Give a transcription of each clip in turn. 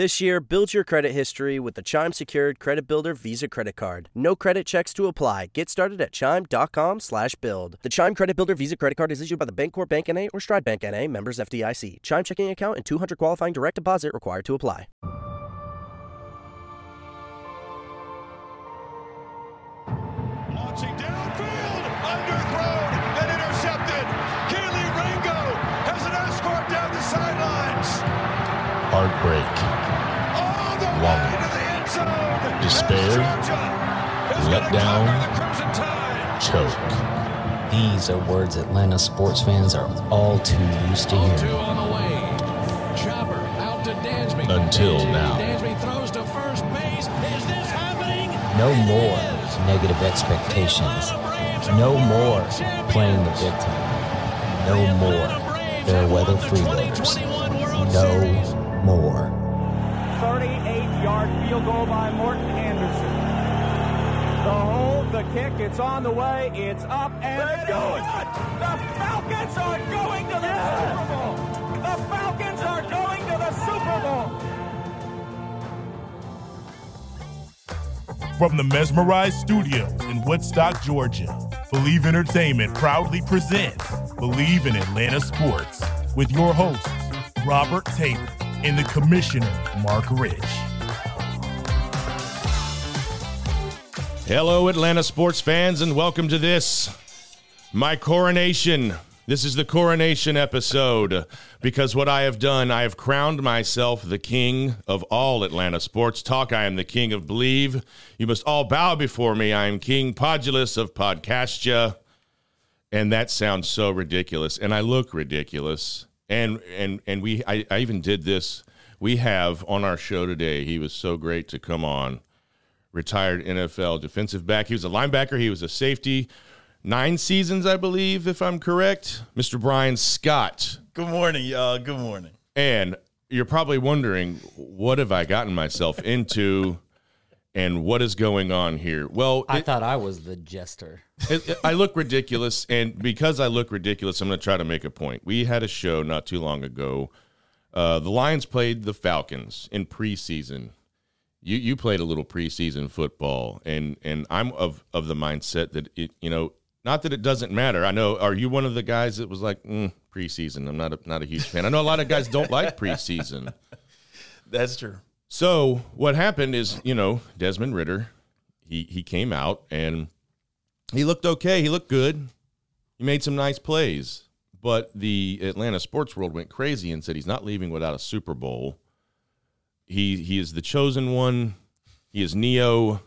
This year, build your credit history with the Chime Secured Credit Builder Visa Credit Card. No credit checks to apply. Get started at chime.com slash build. The Chime Credit Builder Visa Credit Card is issued by the Bancorp Bank N.A. or Stride Bank N.A. members FDIC. Chime checking account and 200 qualifying direct deposit required to apply. Launching downfield, underthrown and intercepted. Kelee Ringo has an escort down the sidelines. heartbreak, All the Longing. way to the end zone. Despair. And Let down. conquer the Crimson Tide. choke. These are words Atlanta sports fans are all too used to Two hearing. on the way. Chopper out to Until now. Dansby throws to first base. Is this happening? No more negative expectations. Atlanta Braves are No more playing the victim. No more Braves fair have weather freeloaders. 2021 World Series. No more. 38 yard field goal by Morten Andersen. The hold, the kick, it's on the way, it's up and it's good. The Falcons are going to the Super Bowl. The Falcons are going to the Super Bowl. From the Mesmerized Studios in Woodstock, Georgia, Believe Entertainment proudly presents Believe in Atlanta Sports with your hosts, Robert Taylor and the Commissioner, Mark Rich. Hello, Atlanta sports fans, and welcome to this, my coronation. This is the coronation episode because what I have done, I have crowned myself the king of all Atlanta sports talk. I am the king of believe. You must all bow before me. I am King Podulus of Podcastia. And that sounds so ridiculous. And I look ridiculous. And and and we I, I even did this. We have on our show today, he was so great to come on retired NFL defensive back. He was a linebacker, he was a safety. Nine seasons, I believe, if I'm correct. Mr. Bryan Scott. Good morning, y'all. Good morning. And you're probably wondering, what have I gotten myself into and what is going on here? Well, I it- thought I was the jester. it- it- I look ridiculous, and because I look ridiculous, I'm going to try to make a point. We had a show not too long ago. Uh, the Lions played the Falcons in preseason. You you played a little preseason football, and and I'm of of the mindset that it you know not that it doesn't matter. I know. Are you one of the guys that was like mm, preseason? I'm not a, not a huge fan. I know a lot of guys don't like preseason. That's true. So what happened is, you know, Desmond Ridder, he he came out and he looked okay. He looked good. He made some nice plays. But the Atlanta sports world went crazy and said he's not leaving without a Super Bowl. He he is the chosen one. He is Neo.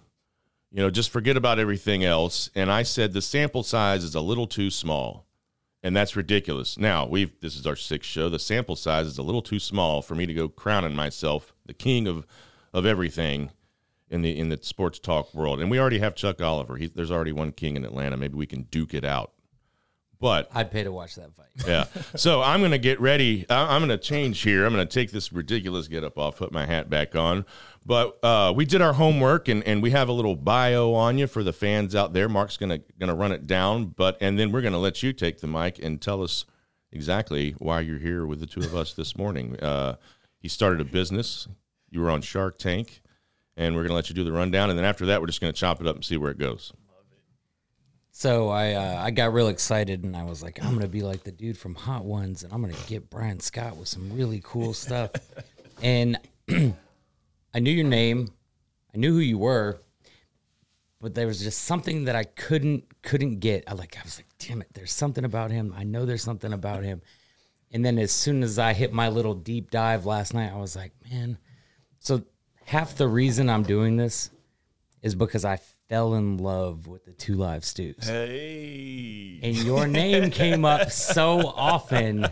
You know, just forget about everything else. And I said the sample size is a little too small. And that's ridiculous. Now, we've this is our sixth show. The sample size is a little too small for me to go crowning myself the king of of everything in the in the sports talk world. And we already have Chuck Oliver. He, there's already one king in Atlanta. Maybe we can duke it out. But I'd pay to watch that fight. yeah. So I'm going to get ready. I- I'm going to change here. I'm going to take this ridiculous get up off, put my hat back on. But uh, we did our homework, and, and we have a little bio on you for the fans out there. Mark's going to going to run it down, but and then we're going to let you take the mic and tell us exactly why you're here with the two of us this morning. Uh, he started a business. You were on Shark Tank, and we're going to let you do the rundown, and then after that, we're just going to chop it up and see where it goes. So I uh, I got real excited and I was like, I'm gonna be like the dude from Hot Ones and I'm gonna get Bryan Scott with some really cool stuff. and I knew your name, I knew who you were, but there was just something that I couldn't couldn't get. I like I was like, damn it, there's something about him. I know there's something about him. And then as soon as I hit my little deep dive last night, I was like, man. So half the reason I'm doing this is because I fell in love with the Two Live Stews Hey. and your name came up so often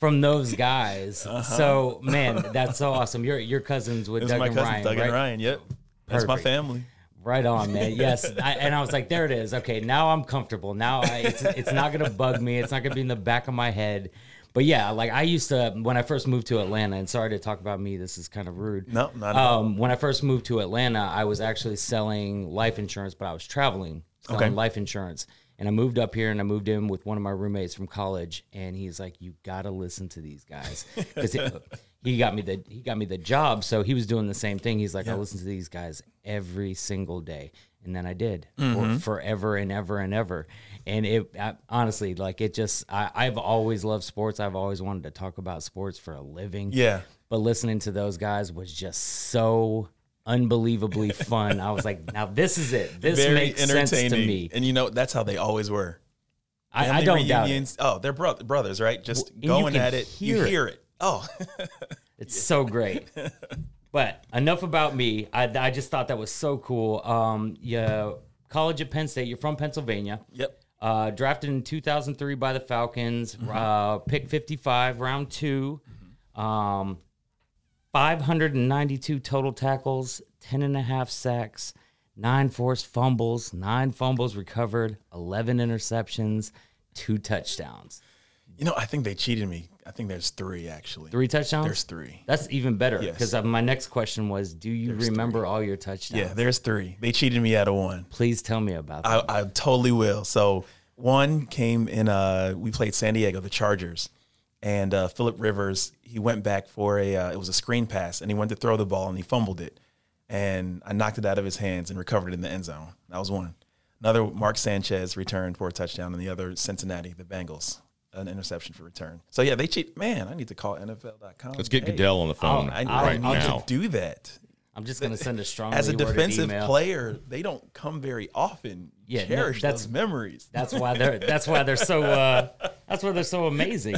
from those guys. Uh-huh. So man, that's so awesome. Your your cousins with It Doug my and cousin, Ryan, Doug right? and Ryan. Yep. That's my family. Right on, man. Yes, I, and I was like, there it is. Okay, now I'm comfortable. Now I, it's it's not gonna bug me. It's not gonna be in the back of my head. But yeah, like I used to when I first moved to Atlanta. And sorry to talk about me. This is kind of rude. No, not at all. Um, when I first moved to Atlanta, I was actually selling life insurance, but I was traveling selling Okay. life insurance. And I moved up here and I moved in with one of my roommates from college. And he's like, You got to listen to these guys. Because he, got me the he got me the job. So he was doing the same thing. He's like, I listen to these guys every single day, and then I did Mm-hmm. for forever and ever and ever. And it I, honestly, like it just, I, I've always loved sports. I've always wanted to talk about sports for a living. Yeah. But listening to those guys was just so unbelievably fun. I was like, now this is it. This Very makes sense to me. And you know, that's how they always were. I, I don't doubt it. Oh, they're bro- brothers, right? Just Well, going at it. hear you it. hear it. Oh, It's so great. but enough about me. I, I just thought that was so cool. Um, yeah, college at Penn State. You're from Pennsylvania. yep. Uh, drafted in 2003 by the Falcons. Uh, pick 55, round 2 Um, 592 total tackles, 10 and a half sacks, nine forced fumbles, nine fumbles recovered, 11 interceptions, two touchdowns. You know, I think they cheated me. I think there's three actually. Three touchdowns? There's three. That's even better because uh, my next question was Do you remember all your touchdowns? Yeah, there's three. They cheated me out of one. Please tell me about that. I, I totally will. So one came in. Uh, we played San Diego, the Chargers, and uh, Philip Rivers. He went back for a. Uh, it was a screen pass, and he went to throw the ball, and he fumbled it, and I knocked it out of his hands and recovered it in the end zone. That was one. Another Mark Sanchez returned for a touchdown, and the other Cincinnati, the Bengals, an interception for return. So yeah, they cheat. Man, I need to call NFL.com. Let's get Hey, Goodell on the phone I, I'll- I right need now. to do that. I'm just going to send a strong As a defensive email. player, they don't come very often. Yeah, no, cherish that's- those memories. That's why they're that's why they're so uh, that's why they're so amazing.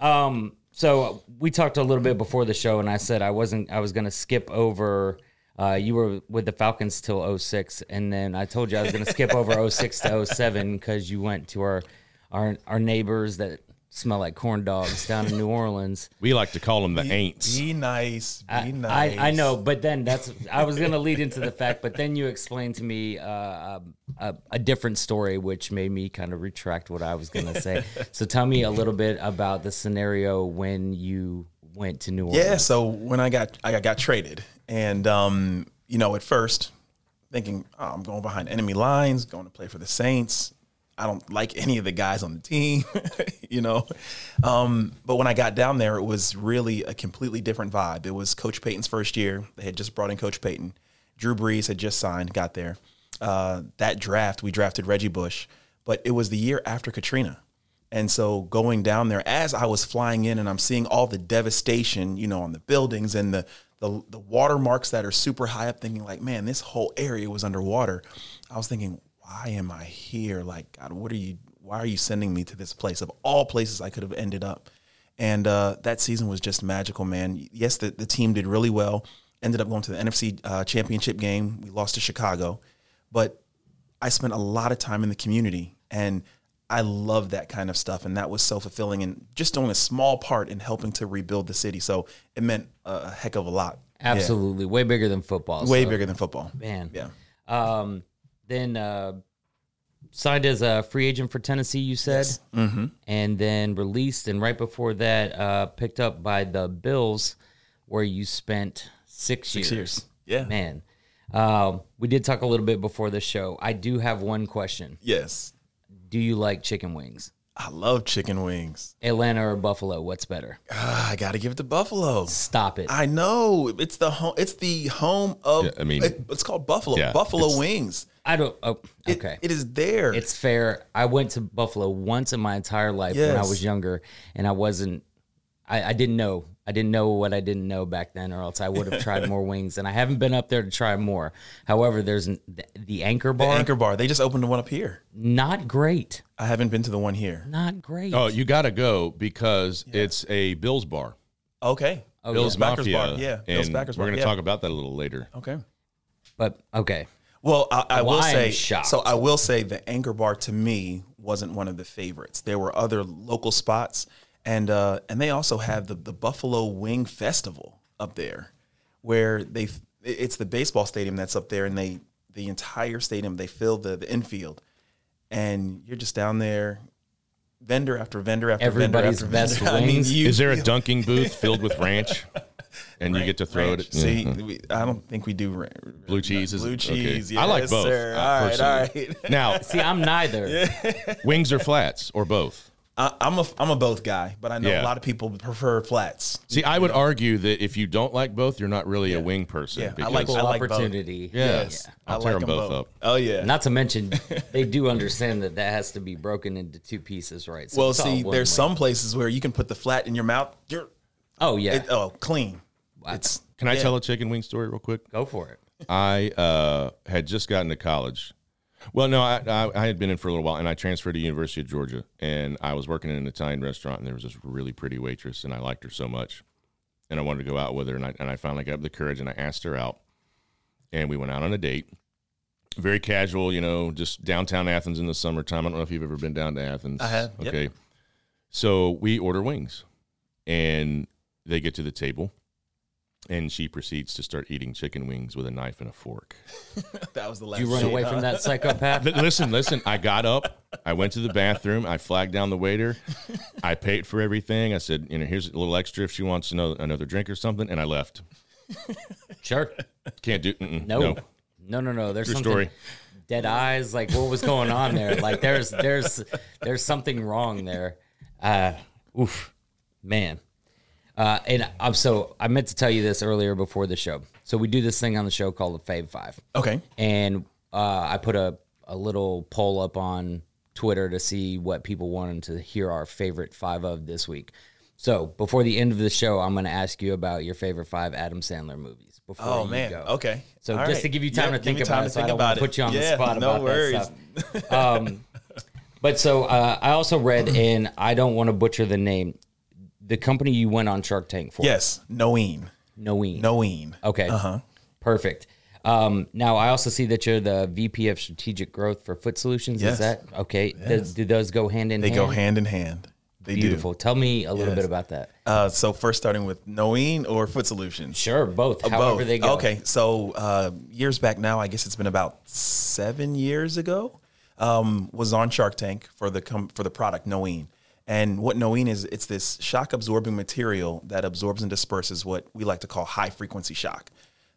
Um, so we talked a little bit before the show, and I said I wasn't I was going to skip over. Uh, you were with the Falcons till 06, and then I told you I was going to skip over 06 to 07 because you went to our our our neighbors that smell like corn dogs down in New Orleans. We like to call them the ain'ts. Be nice. Be I, nice. I, I know, but then that's I was gonna lead into the fact, but then you explained to me uh, a, a different story, which made me kind of retract what I was gonna say. so tell me a little bit about the scenario when you went to New Orleans. Yeah. So when I got I got traded, and um, you know, at first thinking, oh, I'm going behind enemy lines, going to play for the Saints. I don't like any of the guys on the team, you know. Um, but when I got down there, it was really a completely different vibe. It was Coach Payton's first year. They had just brought in Coach Payton. Drew Brees had just signed, got there. Uh, that draft, we drafted Reggie Bush, but it was the year after Katrina. And so going down there, as I was flying in and I'm seeing all the devastation, you know, on the buildings and the the, the watermarks that are super high up, thinking like, man, this whole area was underwater. I was thinking, why am I here? Like, God, what are you? Why are you sending me to this place? Of all places I could have ended up. And uh, that season was just magical, man. Yes, the, the team did really well. Ended up going to the NFC uh, Championship game. We lost to Chicago, but I spent a lot of time in the community and I love that kind of stuff. And that was so fulfilling and just doing a small part in helping to rebuild the city. So it meant a heck of a lot. Yeah. absolutely, way bigger than football. Way so, bigger than football. man. Yeah. Um, then uh, signed as a free agent for Tennessee. You said, mm-hmm. and then released, and right before that, uh, picked up by the Bills, where you spent six, Six years. Yeah. man. Um, we did talk a little bit before the show. I do have one question. Yes. Do you like chicken wings? I love chicken wings. Atlanta or Buffalo? What's better? Ah, I got to give it to Buffalo. Stop it. I know it's the home. It's the home of. Yeah, I mean- it- it's called Buffalo. Yeah, Buffalo wings. I don't. Oh, It- okay. it is there. It's fair. I went to Buffalo once in my entire life when I Yes. was younger, and I wasn't. I, I didn't know. I didn't know what I didn't know back then, or else I would have tried more wings. And I haven't been up there to try more. However, there's an, the, the Anchor the Bar. Anchor Bar. They just opened one up here. Not great. I haven't been to the one here. Not great. Oh, you got to go because it's a Bills bar. Okay. Oh, Bills yeah. Backers Mafia. bar. Yeah, Bills and Backers we're bar, going to yeah. talk about that a little later. Okay. but okay. Well, I, I Well, will say. So I will say the Anchor Bar to me wasn't one of the favorites. There were other local spots, and uh, and they also have the the Buffalo Wing Festival up there, where they it's the baseball stadium that's up there, and they the entire stadium they fill the the infield, and you're just down there. Vendor after vendor after Everybody's vendor after best vendor. I mean, wings. you, Is there a dunking booth filled with ranch? And you get to throw ranch. it. See, Mhm. we, I don't think we do ra- Blue cheese is blue okay. cheese. I like both, Sir. all right, all personally. right. Now, See, I'm neither. wings or flats or both. I, I'm a I'm a both guy, but I know Yeah. a lot of people prefer flats. See, I would argue that if you don't like both, you're not really a wing person. Yeah, I because- like Full I like both. opportunity. Yeah. I'll I tear like them 'em both up. Oh yeah. Not to mention, they do understand that that has to be broken into two pieces, right? So well, see, there's way. some places where you can put the flat in your mouth. You're Oh yeah, it, oh clean. It's Can I tell a chicken wing story real quick? go for it. I uh, had just gotten to college. Well, no, I, I, I had been in for a little while, and I transferred to University of Georgia, and I was working in an Italian restaurant, and there was this really pretty waitress, and I liked her so much, and I wanted to go out with her, and I, and I finally got the courage, and I asked her out, and we went out on a date. Very casual, you know, just downtown Athens in the summertime. I don't know if you've ever been down to Athens. I have, yep. Okay. So we order wings, and they get to the table, and she proceeds to start eating chicken wings with a knife and a fork. That was the last. You run shit, away huh? from that psychopath. Li- listen, listen. I got up. I went to the bathroom. I flagged down the waiter. I paid for everything. I said, you know, here's a little extra if she wants to know another drink or something, and I left. Sure. Can't do. Mm-mm, No. no. No, no, no. There's True something. story. Dead eyes. Like what was going on there? Like there's there's there's something wrong there. Uh, oof, man. Uh, and I'm so I meant to tell you this earlier before the show. So we do this thing on the show called the Fave Five. Okay. and uh, I put a, a little poll up on Twitter to see what people wanted to hear our favorite five of this week. So before the end of the show, I'm going to ask you about your favorite five Adam Sandler movies. Before Oh you man. go. Okay. So All just right. to give you time Yeah, to think time about to it, so I don't put you on it. the Yeah, spot no about worries. that stuff. Um, but so uh, I also read, and I don't want to butcher the name. The company you went on Shark Tank for, Yes. Noene. Noene. Noene. Okay. Uh-huh. Perfect. Um, now I also see that you're the VP of Strategic Growth for Foot Solutions. Yes. Is that okay? Does, do those go hand in hand? They hand? go hand in hand. They do. Tell me a little Yes. bit about that. Uh, so first starting with Noene or Foot Solutions. Sure, both. Uh, However both. they go. Okay, so uh, years back now, I guess it's been about seven years ago. Um, was on Shark Tank for the com- for the product Noene, and what Noene is, it's this shock absorbing material that absorbs and disperses what we like to call high frequency shock.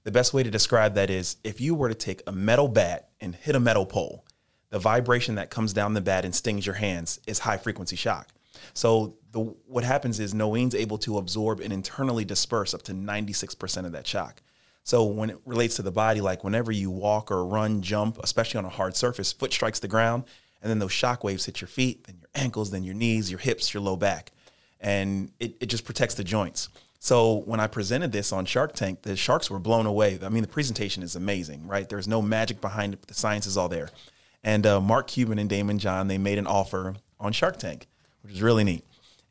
The best way to describe that is if you were to take a metal bat and hit a metal pole, the vibration that comes down the bat and stings your hands is high frequency shock. So the what happens is Noene's able to absorb and internally disperse up to 96% of that shock. So when it relates to the body, like whenever you walk or run, jump, especially on a hard surface, foot strikes the ground, and then those shock waves hit your feet, then your ankles, then your knees, your hips, your low back. And it, it just protects the joints. So when I presented this on Shark Tank, the sharks were blown away. I mean, the presentation is amazing, right? There's no magic behind it. The science is all there. And uh, Mark Cuban and Daymond John, they made an offer on Shark Tank, which is really neat.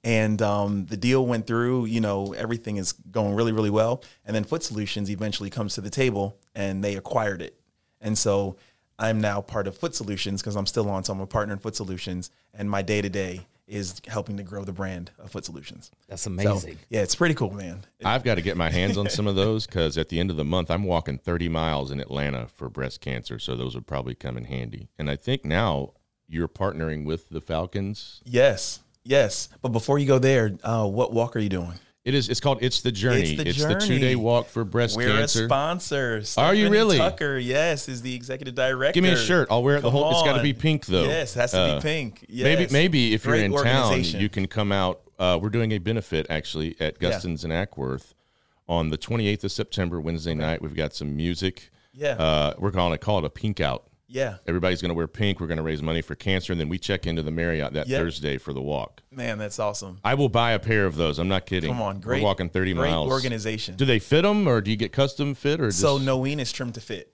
And um, the deal went through, you know, everything is going really, really well. And then Foot Solutions eventually comes to the table and they acquired it. And so I'm now part of Foot Solutions because I'm still on. So I'm a partner in Foot Solutions. And my day to day is helping to grow the brand of Foot Solutions. That's So, amazing. yeah, it's pretty cool, man. I've got to get my hands on some of those because at the end of the month, I'm walking 30 miles in Atlanta for breast cancer. So those would probably come in handy. And I think now you're partnering with the Falcons. Yes, yes. But before you go there, uh, what walk are you doing? It is. It's called It's the Journey. It's the the two day walk for breast We're cancer. a sponsor. Are you Stephanie really? Tucker, yes, is the executive director. Give me a shirt. I'll wear it the whole. It's got to be pink though. Yes, it has to Uh, be pink. Maybe Yes. maybe if Great you're in town, you can come out. Uh, we're doing a benefit actually at Yeah. Guston's in Acworth on the 28th of September, Wednesday night. We've got some music. Yeah. Uh, we're gonna call it a pink out. Yeah, Everybody's going to wear pink. We're going to raise money for cancer, and then we check into the Marriott that Yeah. Thursday for the walk. man, that's awesome. I will buy a pair of those. I'm not kidding. Come on, great. We're walking 30 great miles. organization. Do they fit them, or do you get custom fit, or just, so Noeen is trimmed to fit.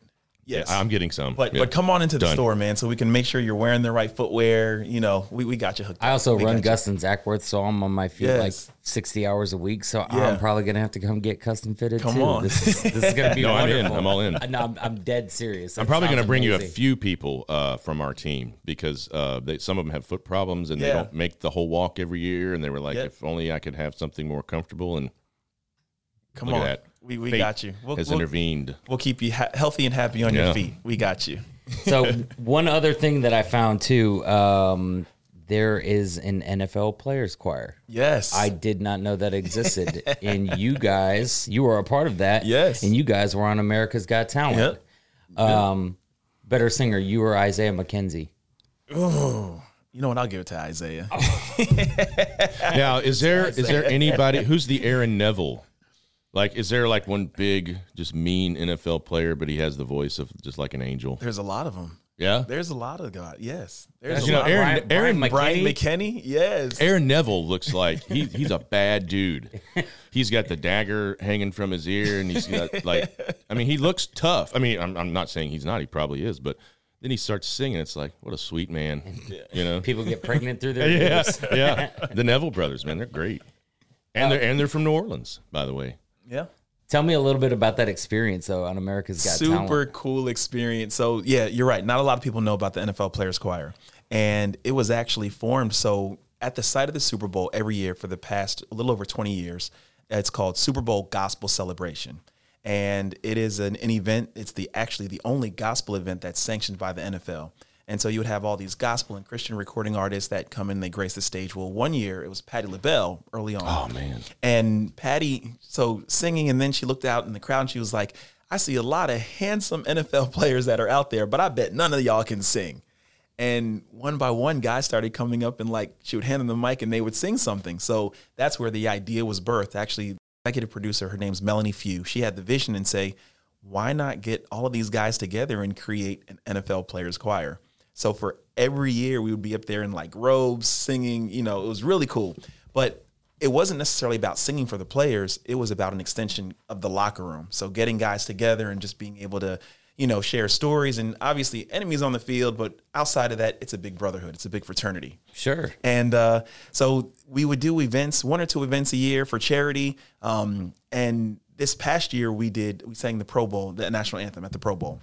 Yes, I'm getting some. But Yeah. but come on into the Done. store, man, so we can make sure you're wearing the right footwear. You know, we, we got you hooked. I also We run got you. Guston's Acworth, so I'm on my feet Yes. like 60 hours a week. So Yeah. I'm probably gonna have to come get custom fitted Come too. on. This is, this is gonna be No, I'm in. I'm all in. Uh, No, I'm, I'm dead serious. I'm probably going to sounds bring you a few people uh, from our team because uh, they, some of them have foot problems and they don't make the whole walk every year. And they were like, Yep. if only I could have something more comfortable. And Come look on, at that. we we Fate got you. We'll, has we'll, intervened. we'll keep you ha- healthy and happy on Yeah. your feet. We got you. so one other thing that I found too, um, there is an NFL players choir. Yes, I did not know that existed, and you guys, you were a part of that. Yes. and you guys were on America's Got Talent. Yep. Um, better singer, you were Isaiah McKenzie. Oh, You know what? I'll give it to Isaiah. Now, is there is there anybody who's the Aaron Neville? Like, is there like one big, just mean NFL player, but he has the voice of just like an angel? There's a lot of them. Yeah, There's a lot of God. Yes. There's you a know, lot. Aaron Brian- Aaron Brian Brian McKinney? McKinney. Yes. Aaron Neville looks like he he's a bad dude. He's got the dagger hanging from his ear, and he's got like, I mean, he looks tough. I mean, I'm I'm not saying he's not. He probably is, but then he starts singing. It's like, what a sweet man, you know? People get pregnant through their Yeah, ears. yeah. The Neville brothers, man, they're great, and they're and they're from New Orleans, by the way. Yeah. Tell me a little bit about that experience though on America's Got super Talent. cool experience. So yeah, you're right. Not a lot of people know about the NFL Players Choir, and it was actually formed so at the site of the Super Bowl every year for the past a little over 20 years. It's called Super Bowl Gospel Celebration, and it is an, an event. It's the actually the only gospel event that's sanctioned by the NFL. And so you would have all these gospel and Christian recording artists that come in, they grace the stage. Well, one year it was Patti LaBelle early on. Oh man, And Patty, so singing, and then she looked out in the crowd and she was like, I see a lot of handsome NFL players that are out there, but I bet none of y'all can sing. And one by one, guys started coming up and like she would hand them the mic and they would sing something. So that's where the idea was birthed. Actually, executive producer, her name's Melanie Few. She had the vision and say, why not get all of these guys together and create an NFL players choir? So for every year, we would be up there in like robes, singing. You know, it was really cool. But it wasn't necessarily about singing for the players. It was about an extension of the locker room. So getting guys together and just being able to, you know, share stories. And obviously, enemies on the field, but outside of that, it's a big brotherhood. It's a big fraternity. Sure. And uh, so we would do events, one or two events a year for charity. Um, and this past year, we did we sang the Pro Bowl, the national anthem at the Pro Bowl.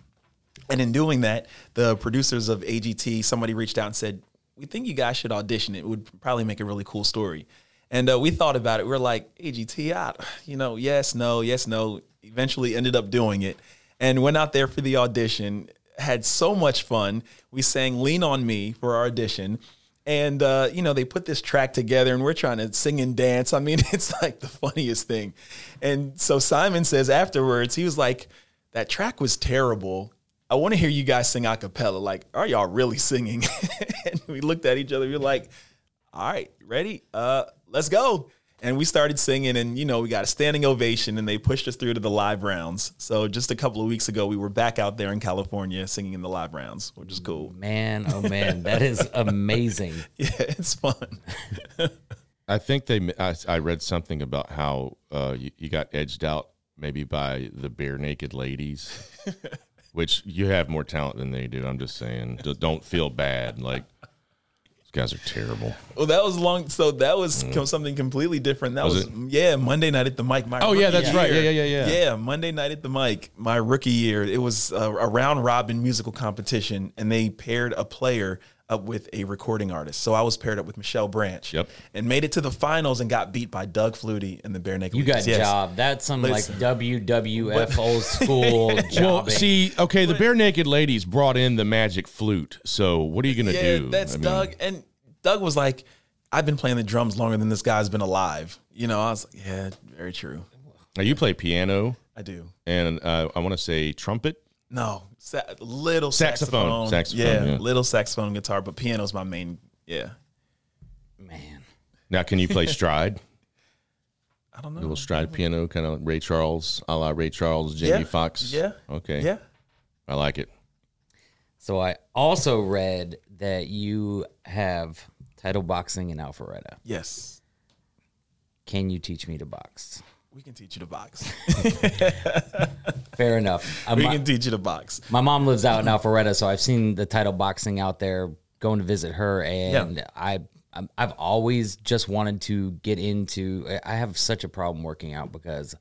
And in doing that, the producers of AGT, somebody reached out and said, "We think you guys should audition. It would probably make a really cool story." And uh, we thought about it. We are like, AGT, I, you know, yes, no, yes, no. Eventually, ended up doing it, and went out there for the audition. Had so much fun. We sang "Lean on Me" for our audition. And uh, you know they put this track together, and we're trying to sing and dance. I mean, it's like the funniest thing. And so Simon says afterwards, he was like, "That track was terrible. I want to hear you guys sing a cappella. Like, are y'all really singing?" and we looked at each other. We were like, "All right, ready? Uh, let's go." And we started singing, and you know, we got a standing ovation, and they pushed us through to the live rounds. So just a couple of weeks ago, we were back out there in California singing in the live rounds, which is cool. Man, oh man, that is amazing. Yeah, it's fun. I think they. I, I read something about how uh, you, you got edged out maybe by the Barenaked Ladies, which you have more talent than they do. I'm just saying. Don't feel bad. Like these guys are terrible. Well, that was long. So that was co- something completely different. That Mm. Was was, yeah, Monday night at the mic. My Oh, yeah, rookie that's right. Yeah, yeah, yeah, yeah. Yeah, Monday night at the mic. My rookie year. It was a, a round robin musical competition, and they paired a player up with a recording artist. So I was paired up with Michelle Branch. Yep. And made it to the finals and got beat by Doug Flutie and the Bare Naked. You got Ladies. Yes. job. That's some Listen. like WWF old school jobbing. Well, see, okay, the Barenaked Ladies brought in the magic flute. So what are you gonna Yeah, do? that's I mean, Doug. And Doug was like, "I've been playing the drums longer than this guy's been alive." You know, I was like, "Yeah, very true. Now you play piano I do." and uh, I want to say trumpet. No, sa- little Saxophone. saxophone. Saxophone, yeah, yeah. little saxophone and guitar, but piano's my main. Yeah, man. Now, can you play stride? I don't A know. little stride piano, kind of Ray Charles, a la Ray Charles, Jamie Yeah, Foxx. Yeah. Okay. Yeah. I like it. So I also read that you have title boxing in Alpharetta. Yes. Can you teach me to box? We can teach you to box. Fair enough. We can teach you to box. my mom lives out in Alpharetta, so I've seen the title boxing out there. Going to visit her, and I, I'm- I've always just wanted to get into. I have such a problem working out because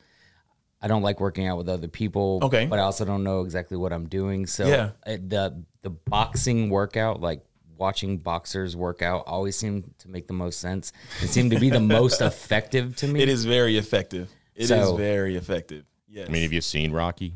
I don't like working out with other people. Okay. but I also don't know exactly what I'm doing. So Yeah. the the boxing workout, like watching boxers work out, always seemed to make the most sense. It seemed to be the most effective to me. It is very effective. It is So- very effective. Yes. I mean, have you seen Rocky?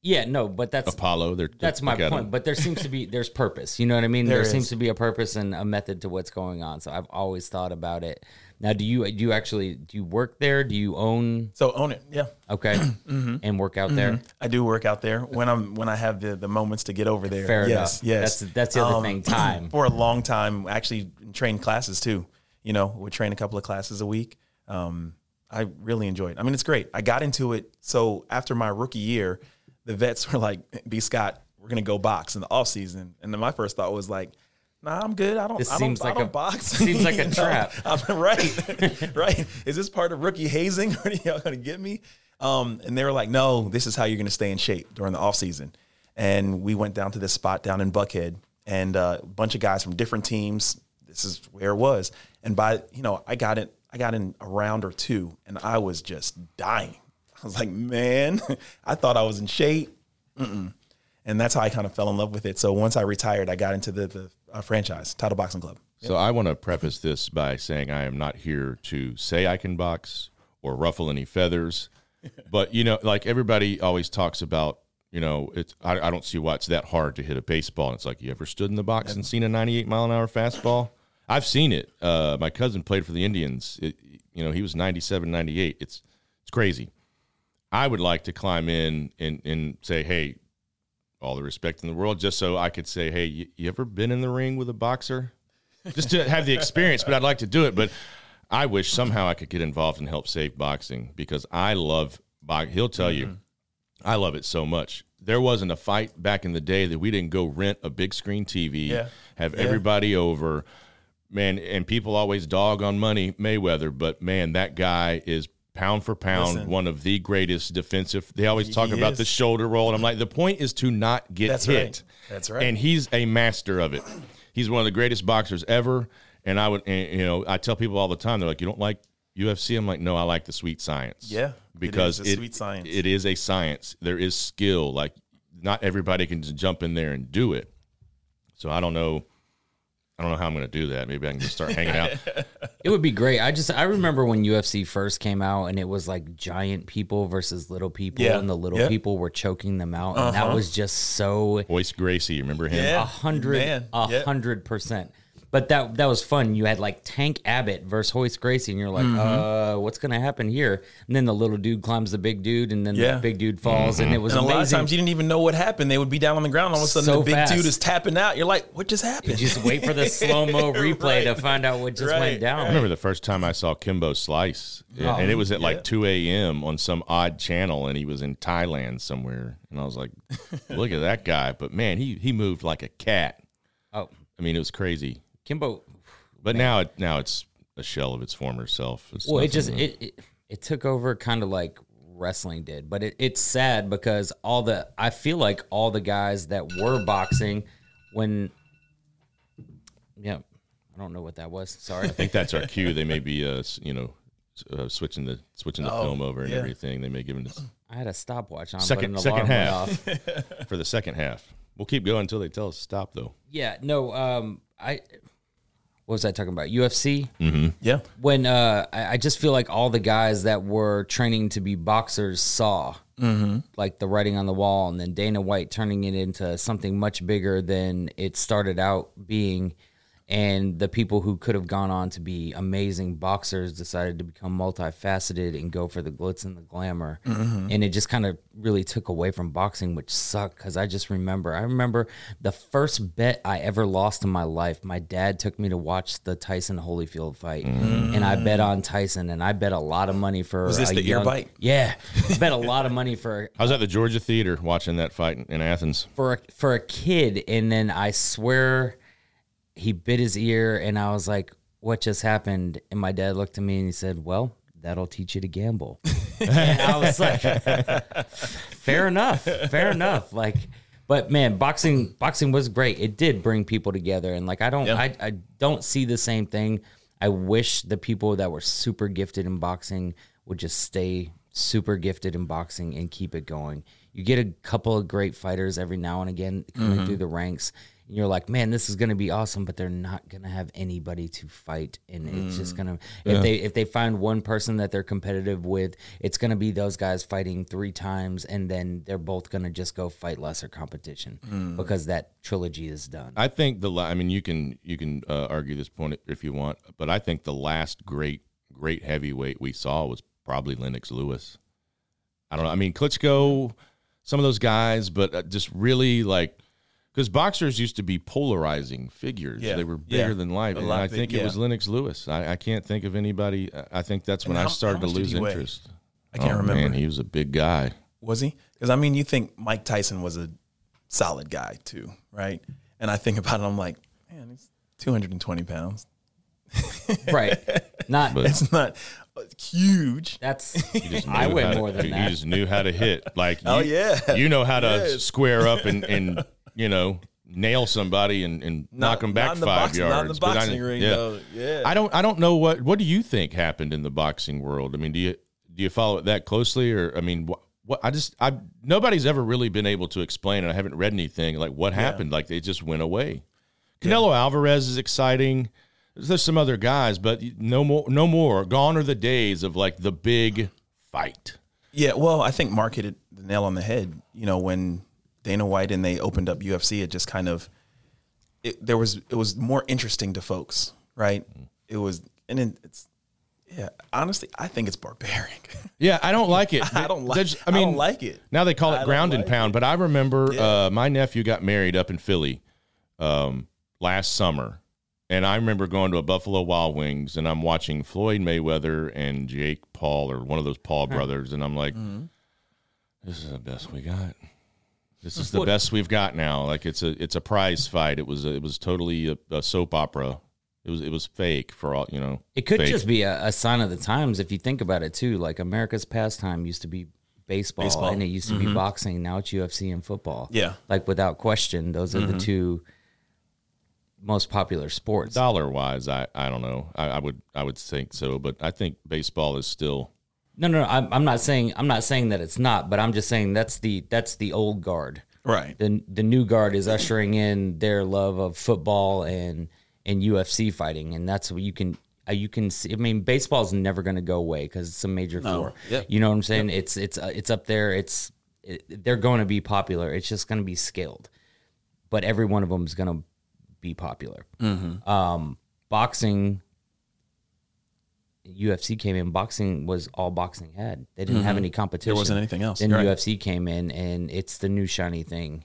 Yeah, no, but that's Apollo. They're that's my point. them. But there seems to be there's purpose. You know what I mean? There, There seems to be a purpose and a method to what's going on. So I've always thought about it. Now, do you do you actually do you work there? Do you own So own it. Yeah. okay Mm-hmm. and work out there? I do work out there when I'm when I have the, the moments to get over there. Fair yes, enough. Yes, That's- that's the other Um, thing, time. For a long time, actually trained classes too. You know, would train a couple of classes a week. Um, I really enjoy it. I mean, it's great. I got into it. So after my rookie year, the vets were like, "B Scott, we're gonna go box in the off season." And then my first thought was like. Nah, I'm good. I don't. This I seems don't, I like don't a- box. seems like a trap. I'm right, right. Is this part of rookie hazing? Are y'all gonna get me? Um, and they were like, no, this is how you're gonna stay in shape during the off season. And we went down to this spot down in Buckhead, and uh, a bunch of guys from different teams. This is where it was. And by you know, I got it. I got in a round or two, and I was just dying. I was like, man, I thought I was in shape. Mm-mm. And that's how I kind of fell in love with it. So once I retired, I got into the, the uh, franchise, Title Boxing Club. So I want to preface this by saying I am not here to say I can box or ruffle any feathers, but you know, like everybody always talks about, you know, it's I, I don't see why it's that hard to hit a baseball. And it's like you ever stood in the box and seen a 98 mile an hour fastball? I've seen it. Uh, my cousin played for the Indians. It, you know, he was 97, 98. It's it's crazy. I would like to climb in and, and say, hey, all the respect in the world, just so I could say, hey, you, you ever been in the ring with a boxer? just to have the experience, but I'd like to do it. But I wish somehow I could get involved and help save boxing because I love boxing. He'll tell Mm-hmm. you, I love it so much. There wasn't a fight back in the day that we didn't go rent a big screen TV, Yeah. have Yeah. everybody over, man. And people always dog on money Mayweather, but man, that guy is pound for pound Listen. one of the greatest defensive. They always talk about is. the shoulder roll, and I'm like, the point is to not get That's hit. right. That's right. And he's a master of it. He's one of the greatest boxers ever. And I would, and, you know, I tell people all the time, they're like, you don't like UFC? I'm like, no, I like the sweet science. Yeah, because is a sweet science. It is a science. There is skill. Like, not everybody can just jump in there and do it. So I don't know. I don't know how I'm going to do that. Maybe I can just start hanging out. It would be great. I just I remember when UFC first came out and it was like giant people versus little people, Yeah. and the little Yeah. people were choking them out, and that Uh-huh. was just so Royce Gracie, remember him? Yeah. a hundred, a hundred percent. But that that was fun. You had like Tank Abbott versus Royce Gracie, and you're like, Mm-hmm. uh, what's gonna happen here? And then the little dude climbs the big dude, and then Yeah. the big dude falls, and it was and a lot of times you didn't even know what happened. They would be down on the ground. All of a sudden, So the big fast. dude is tapping out. You're like, what just happened? You just wait for the slow mo replay to find out what just Right. went down. I remember the first time I saw Kimbo Slice, and it was at like 2 a.m. on some odd channel, and he was in Thailand somewhere. And I was like, look at that guy. But man, he, he moved like a cat. Oh, I mean, it was crazy. Kimbo. But now, it, now it's a shell of its former self. It's Well, it just to- it, it it took over kind of like wrestling did, but it, it's sad because all the I feel like all the guys that were boxing when yeah, I don't know what that was. Sorry. I think that's our cue. They may be, uh, you know, uh, switching the switching the Oh, film over and yeah. everything. They may give us I had a stopwatch on. second but an second alarm half off. for the second half. We'll keep going until they tell us to stop, though. Yeah, no. Um, I what was I talking about? UFC. yeah, when uh, I, I just feel like all the guys that were training to be boxers saw like the writing on the wall, and then Dana White turning it into something much bigger than it started out being. And the people who could have gone on to be amazing boxers decided to become multifaceted and go for the glitz and the glamour. Mm-hmm. And it just kind of really took away from boxing, which sucked because I just remember. I remember the first bet I ever lost in my life. My dad took me to watch the Tyson Holyfield fight, mm. and I bet on Tyson, and I bet a lot of money for. Was this a the ear bite? Yeah, I bet a lot of money for I was at the Georgia Theater watching that fight in, in Athens. for a, for a kid, and then I swear he bit his ear, and I was like, "What just happened?" And my dad looked at me and he said, "Well, that'll teach you to gamble." and I was like, "Fair enough, fair enough." Like, but man, boxing boxing was great. It did bring people together, and like I don't. I I don't see the same thing. I wish the people that were super gifted in boxing would just stay super gifted in boxing and keep it going. You get a couple of great fighters every now and again coming mm-hmm. through the ranks, you're like, man, this is gonna be awesome, but they're not gonna have anybody to fight, and it's just gonna if they if they find one person that they're competitive with, it's gonna be those guys fighting three times, and then they're both gonna just go fight lesser competition because that trilogy is done. I think the la- I mean you can you can uh, argue this point if you want, but I think the last great great heavyweight we saw was probably Lennox Lewis. I don't know. I mean Klitschko, some of those guys, but uh, just really like because boxers used to be polarizing figures. Yeah. They were bigger Yeah. than life, A and lot I big- think it yeah. was Lennox Lewis. I, I can't think of anybody. I think that's when And I started to lose interest. I can't Oh, remember. Man, he was a big guy. Was he? Because I mean, you think Mike Tyson was a solid guy too, right? And I think about it, I'm like, man, he's 220 pounds. right? Not But- It's not uh, huge. that's just I weigh how to- more than he that. just knew how to hit. Like, Oh, you, yeah. you know how to Yes. square up and, and you know nail somebody and, and knock them back not in the five boxing, yards. Not in the But I- ring, yeah. though. Yeah. I don't I don't know what what do you think happened in the boxing world? I mean, do you do you follow it that closely, or I mean, what, what I just I nobody's ever really been able to explain, and I haven't read anything like what happened. Like they just went away. Canelo Alvarez is exciting. There's some other guys, but no more. No more. Gone are the days of like the big fight. Yeah, well, I think Mark hit it the nail on the head. You know, when Dana White and they opened up UFC, it just kind of it, there was it was more interesting to folks, right? It was, and it, it's yeah. Honestly, I think it's barbaric. Yeah, I don't like it. I don't like. There's- I, don't like it. Now they call it don't ground and pound, it. but I remember Yeah. uh, my nephew got married up in Philly um, last summer, and I remember going to a Buffalo Wild Wings, and I'm watching Floyd Mayweather and Jake Paul, or one of those Paul brothers, and I'm like, Mm-hmm. this is the best we got. This is the best we've got now. Like it's a it's a prize fight. It was it was totally a, a soap opera. It was it was fake for all you know. It could fake. just be a, a sign of the times if you think about it too. Like America's pastime used to be baseball, Baseball. and it used to be mm-hmm. boxing. Now it's UFC and football. Yeah. like without question, those are the mm-hmm. two most popular sports. dollar wise. I I don't know. I, I would I would think so, but I think baseball is still. No, no, no I'm, I'm not saying I'm not saying that it's not, but I'm just saying that's the that's the old guard. Right. The the new guard is ushering in their love of football and and UFC fighting, and that's what you can. uh, You can see. I mean, baseball's never going to go away because it's a major four. Yep. You know what I'm saying? It's it's uh, it's up there. It's it, they're going to be popular. It's just going to be scaled, but every one of them is going to be popular. Mm-hmm. Um, boxing, UFC came in. Boxing was all boxing had. They didn't have any competition. Mm-hmm. There wasn't anything else. Then You're right. UFC came in, and it's the new shiny thing.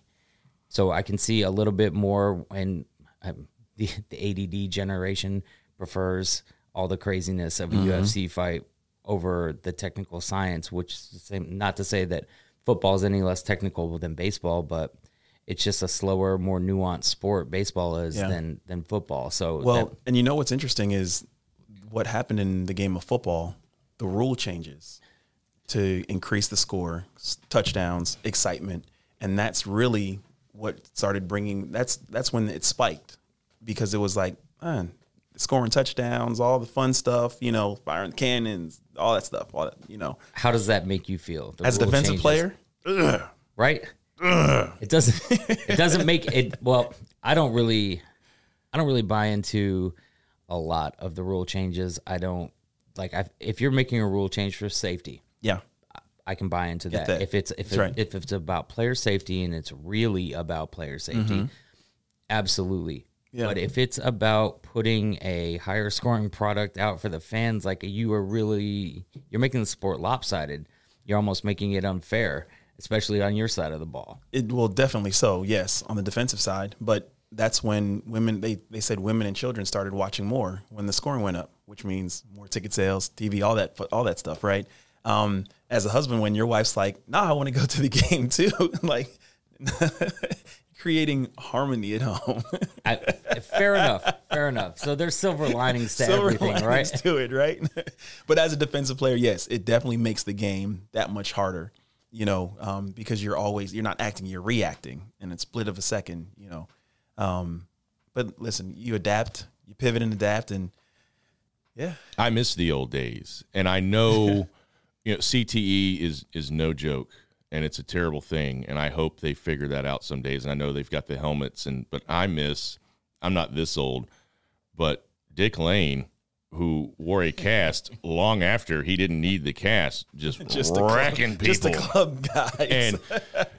So I can see a little bit more, and um, the the ADD generation prefers all the craziness of a Mm-hmm. UFC fight over the technical science, which is the same. Not to say that football is any less technical than baseball, but it's just a slower, more nuanced sport. Baseball is Yeah. than than football. So Well, that- and you know what's interesting is what happened in the game of football. The rule changes to increase the score, touchdowns, excitement, and that's really what started bringing. That's that's when it spiked because it was like, man, scoring touchdowns, all the fun stuff, you know, firing cannons, all that stuff, all that, you know. how does that make you feel? the As a defensive changes? player, right? It doesn't. It doesn't make it. Well, I don't really, I don't really buy into a lot of the rule changes. I don't like. I, if you're making a rule change for safety, yeah, I can buy into that. that. If it's if it, right. if it's about player safety and it's really about player safety, absolutely. Mm-hmm. Yeah. But if it's about putting a higher scoring product out for the fans, like you are really you're making the sport lopsided. You're almost making it unfair, especially on your side of the ball. It will definitely so, yes, on the defensive side. But that's when women they, they said women and children started watching more when the scoring went up, which means more ticket sales, TV, all that all that stuff, right? Um, as a husband, when your wife's like, "Nah, I want to go to the game too," like creating harmony at home. I, fair enough. Fair enough. So there's silver linings to Silver everything, linings right? to it, right? but as a defensive player, yes, it definitely makes the game that much harder. You know, um, because you're always you're not acting, you're reacting in a split of a second. You know, um, but listen, you adapt, you pivot and adapt, and yeah, I miss the old days, and I know, you know, CTE is is no joke, and it's a terrible thing. And I hope they figure that out some days. And I know they've got the helmets, and but I miss. I'm not this old, but Dick Lane, who wore a cast long after he didn't need the cast, just, Just the club- wrecking people. Just the club guys. and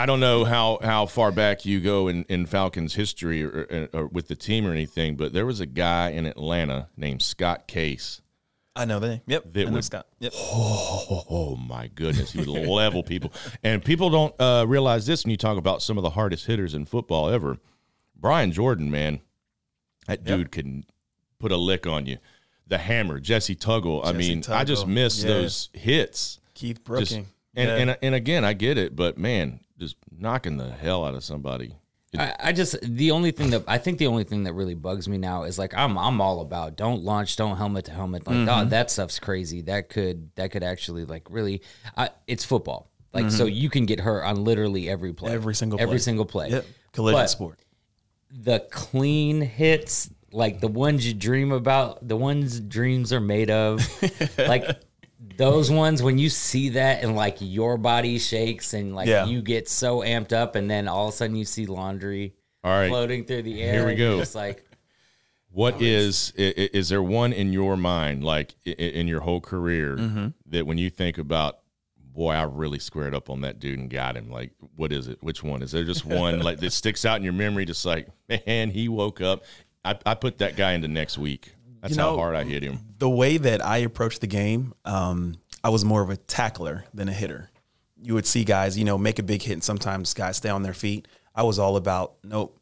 I don't know how, how far back you go in, in Falcons history or, or with the team or anything, but there was a guy in Atlanta named Scott Case. I know the name. Yep. That I know would- Scott. Yep. Oh, oh my goodness, he would level people. And people don't uh, realize this when you talk about some of the hardest hitters in football ever. Brian Jordan, man, that dude can put a lick on you. The hammer, Jessie Tuggle. I Jesse mean, I just miss yeah. those hits. Keith Just- Brooking. and, Yeah. and and again, I get it, but man, just knocking the hell out of somebody. I, I just the only thing that I think the only thing that really bugs me now is like I'm I'm all about don't launch, don't helmet to helmet. Like Mm-hmm. oh, that stuff's crazy. That could that could actually like really. I, it's football. Like so you can get hurt on literally every play, Mm-hmm. Every single every single play. Yep. Collision But sport. The clean hits, like the ones you dream about, the ones dreams are made of, like those ones when you see that and like your body shakes and like Yeah. you get so amped up and then all of a sudden you see laundry All right, floating through the air. Here we and you're go. Just like What is i- i- is there one in your mind, like i- i- in your whole career, Mm-hmm. that when you think about, boy, I really squared up on that dude and got him? Like, what is it? Which one is there? Just one like that sticks out in your memory? Just like, man, he woke up. I, I put that guy into next week. That's You how hard I hit him. the way that I approached the game, um, I was more of a tackler than a hitter. You would see guys, you know, make a big hit, and sometimes guys stay on their feet. I was all about nope.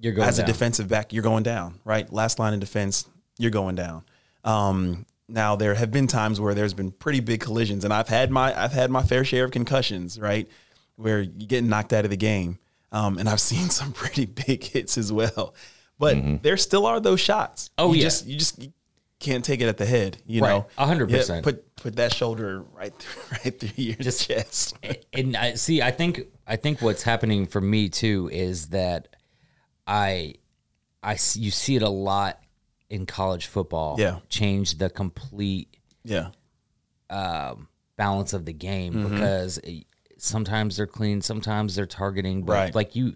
you're going As down. a defensive back, you're going down, right? Last line of defense, you're going down. Um, now there have been times where there's been pretty big collisions, and I've had my I've had my fair share of concussions, right? Where you're getting knocked out of the game, um, and I've seen some pretty big hits as well. But there still are those shots. Oh, you yeah. just you just you can't take it at the head. You Right. know, A hundred Yeah, percent. Put put that shoulder right through, right through your Just- chest. and I see. I think I think what's happening for me too is that I I s- you see it a lot in college football. Yeah. change the complete Yeah, Um, balance of the game Mm-hmm. because it- sometimes they're clean, sometimes they're targeting, but Right. like you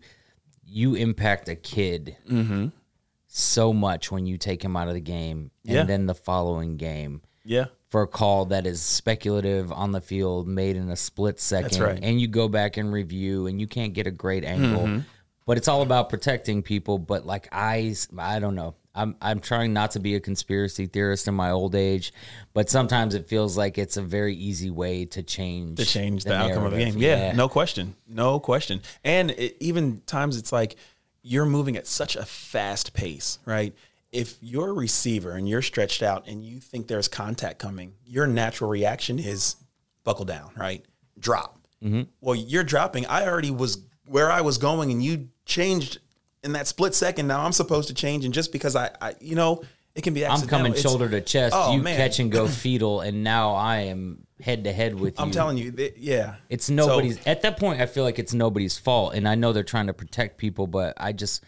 you impact a kid Mm-hmm. so much when you take him out of the game, and Yeah. then the following game. yeah, for a call that is speculative on the field, made in a split second, right. and you go back and review, and you can't get a great angle. Mm-hmm. But it's all about protecting people. But like I, I don't know. I'm I'm trying not to be a conspiracy theorist in my old age, but sometimes it feels like it's a very easy way to change to change the, outcome of the game. Yeah, no question, no question. And it, even times it's like you're moving at such a fast pace, right? If you're a receiver and you're stretched out and you think there's contact coming, your natural reaction is buckle down, right? Drop. Mm-hmm. Well, you're dropping. I already was where I was going, and you changed in that split second. Now I'm supposed to change, and just because I, I you know, it can be. I'm coming It's- shoulder to chest. Oh, you man. catch and go fetal, and now I am head to head with you. I'm telling you, th- yeah, It's So- nobody's at that point. I feel like it's nobody's fault, and I know they're trying to protect people, but I just,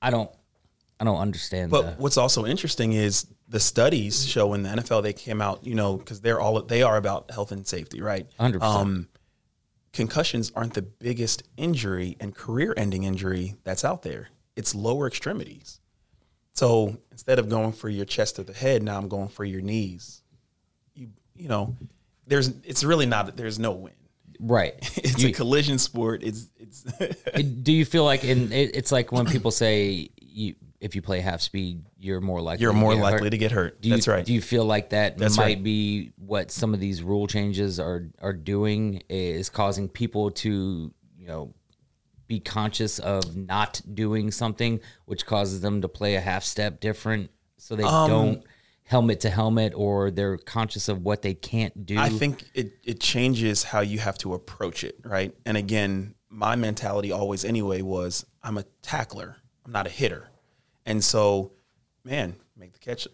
I don't, I don't understand. But the, what's also interesting is the studies show in the NFL they came out, you know, because they're all they are about health and safety, right? 100%. Um, concussions aren't the biggest injury and career-ending injury that's out there. It's lower extremities. So instead of going for your chest or the head, now I'm going for your knees. You you know, there's it's really not that there's no win. right? It's You- a collision sport. It's it's do you feel like in it, it's like when people say you, if you play half speed, you're more likely you're to more get likely hurt? to get hurt. You, That's right. Do you feel like that That's might right. be what some of these rule changes are are doing is causing people to you know be conscious of not doing something, which causes them to play a half step different, so they Um, don't helmet to helmet, or they're conscious of what they can't do. I think it, it changes how you have to approach it, right? And again, my mentality always anyway was I'm a tackler, I'm not a hitter. And so, man, make the catch.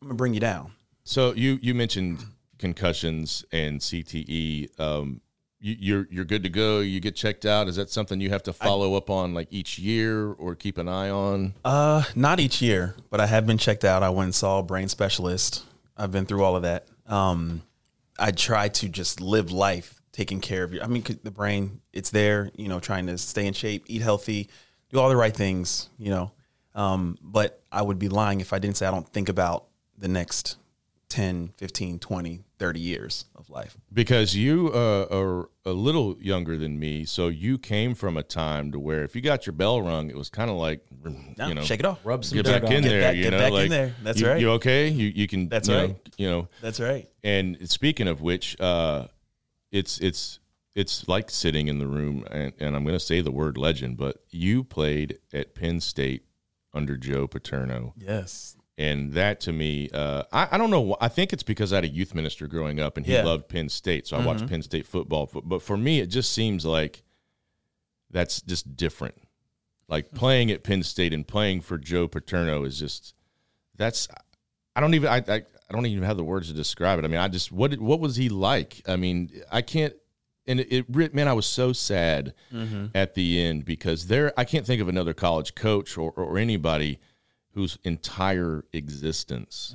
I'm gonna bring you down. So you you mentioned concussions and CTE. Um, you, you're you're good to go. You get checked out. Is that something you have to follow up on like each year or keep an eye on? Uh, not each year, but I have been checked out. I went and saw a brain specialist. I've been through all of that. Um, I try to just live life taking care of your. I mean, the brain, it's there. You know, trying to stay in shape, eat healthy, do all the right things. You know, um, but I would be lying if I didn't say I don't think about the next 10, 15, 20, 30 years of life. Because you uh, are a little younger than me, so you came from a time to where if you got your bell rung, it was kind of like, No, you know, shake it off. Rub some get dirt back on in it. there. back- you get know, back in like, there. That's you, right. You okay? You you can. That's you know, right. you know, That's right. and speaking of which, uh, it's it's it's like sitting in the room, and, and I'm going to say the word legend, but you played at Penn State under Joe Paterno, Yes. and that to me, uh, I, I don't know. I think it's because I had a youth minister growing up, and he Yeah. Mm-hmm. loved Penn State, so I watched Penn State football. But, but for me, it just seems like that's just different. Like Mm-hmm. playing at Penn State and playing for Joe Paterno is just that's. I don't even I, I I don't even have the words to describe it. I mean, I just what what was he like? I mean, I can't. And it, it man, I was so sad at the end because there I can't think of another college coach or, or anybody whose entire existence.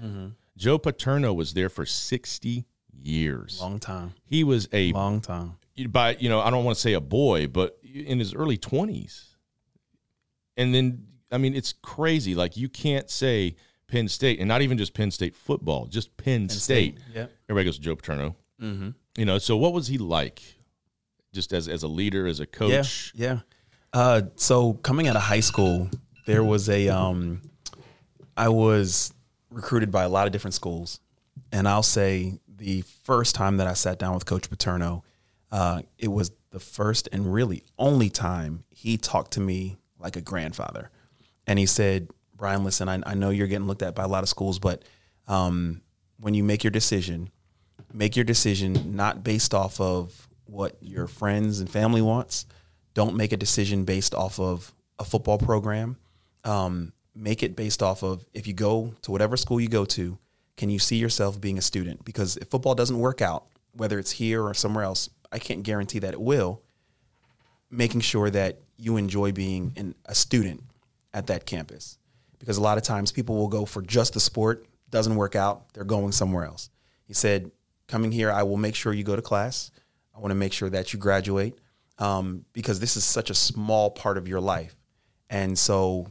Joe Paterno was there for sixty years. Long time. He was a Long time. by you know I don't want to say a boy, but in his early twenties, and then I mean it's crazy. Like you can't say Penn State, and not even just Penn State football, just Penn, State. Yep. Everybody goes to Joe Paterno. Mm-hmm. You know, so what was he like, just as as a leader, as a coach? Yeah, yeah. Uh, so coming out of high school, there was a um, I was recruited by a lot of different schools, and I'll say the first time that I sat down with Coach Paterno, uh, it was the first and really only time he talked to me like a grandfather, and he said, "Bryan, listen, I, I know you're getting looked at by a lot of schools, but um, when you make your decision." make your decision not based off of what your friends and family wants. Don't make a decision based off of a football program. Um, make it based off of if you go to whatever school you go to, can you see yourself being a student? Because if football doesn't work out, whether it's here or somewhere else, I can't guarantee that it will. Making sure that you enjoy being an, a student at that campus. Because a lot of times people will go for just the sport, doesn't work out, they're going somewhere else. He said, coming here, I will make sure you go to class. I want to make sure that you graduate um, because this is such a small part of your life. And so,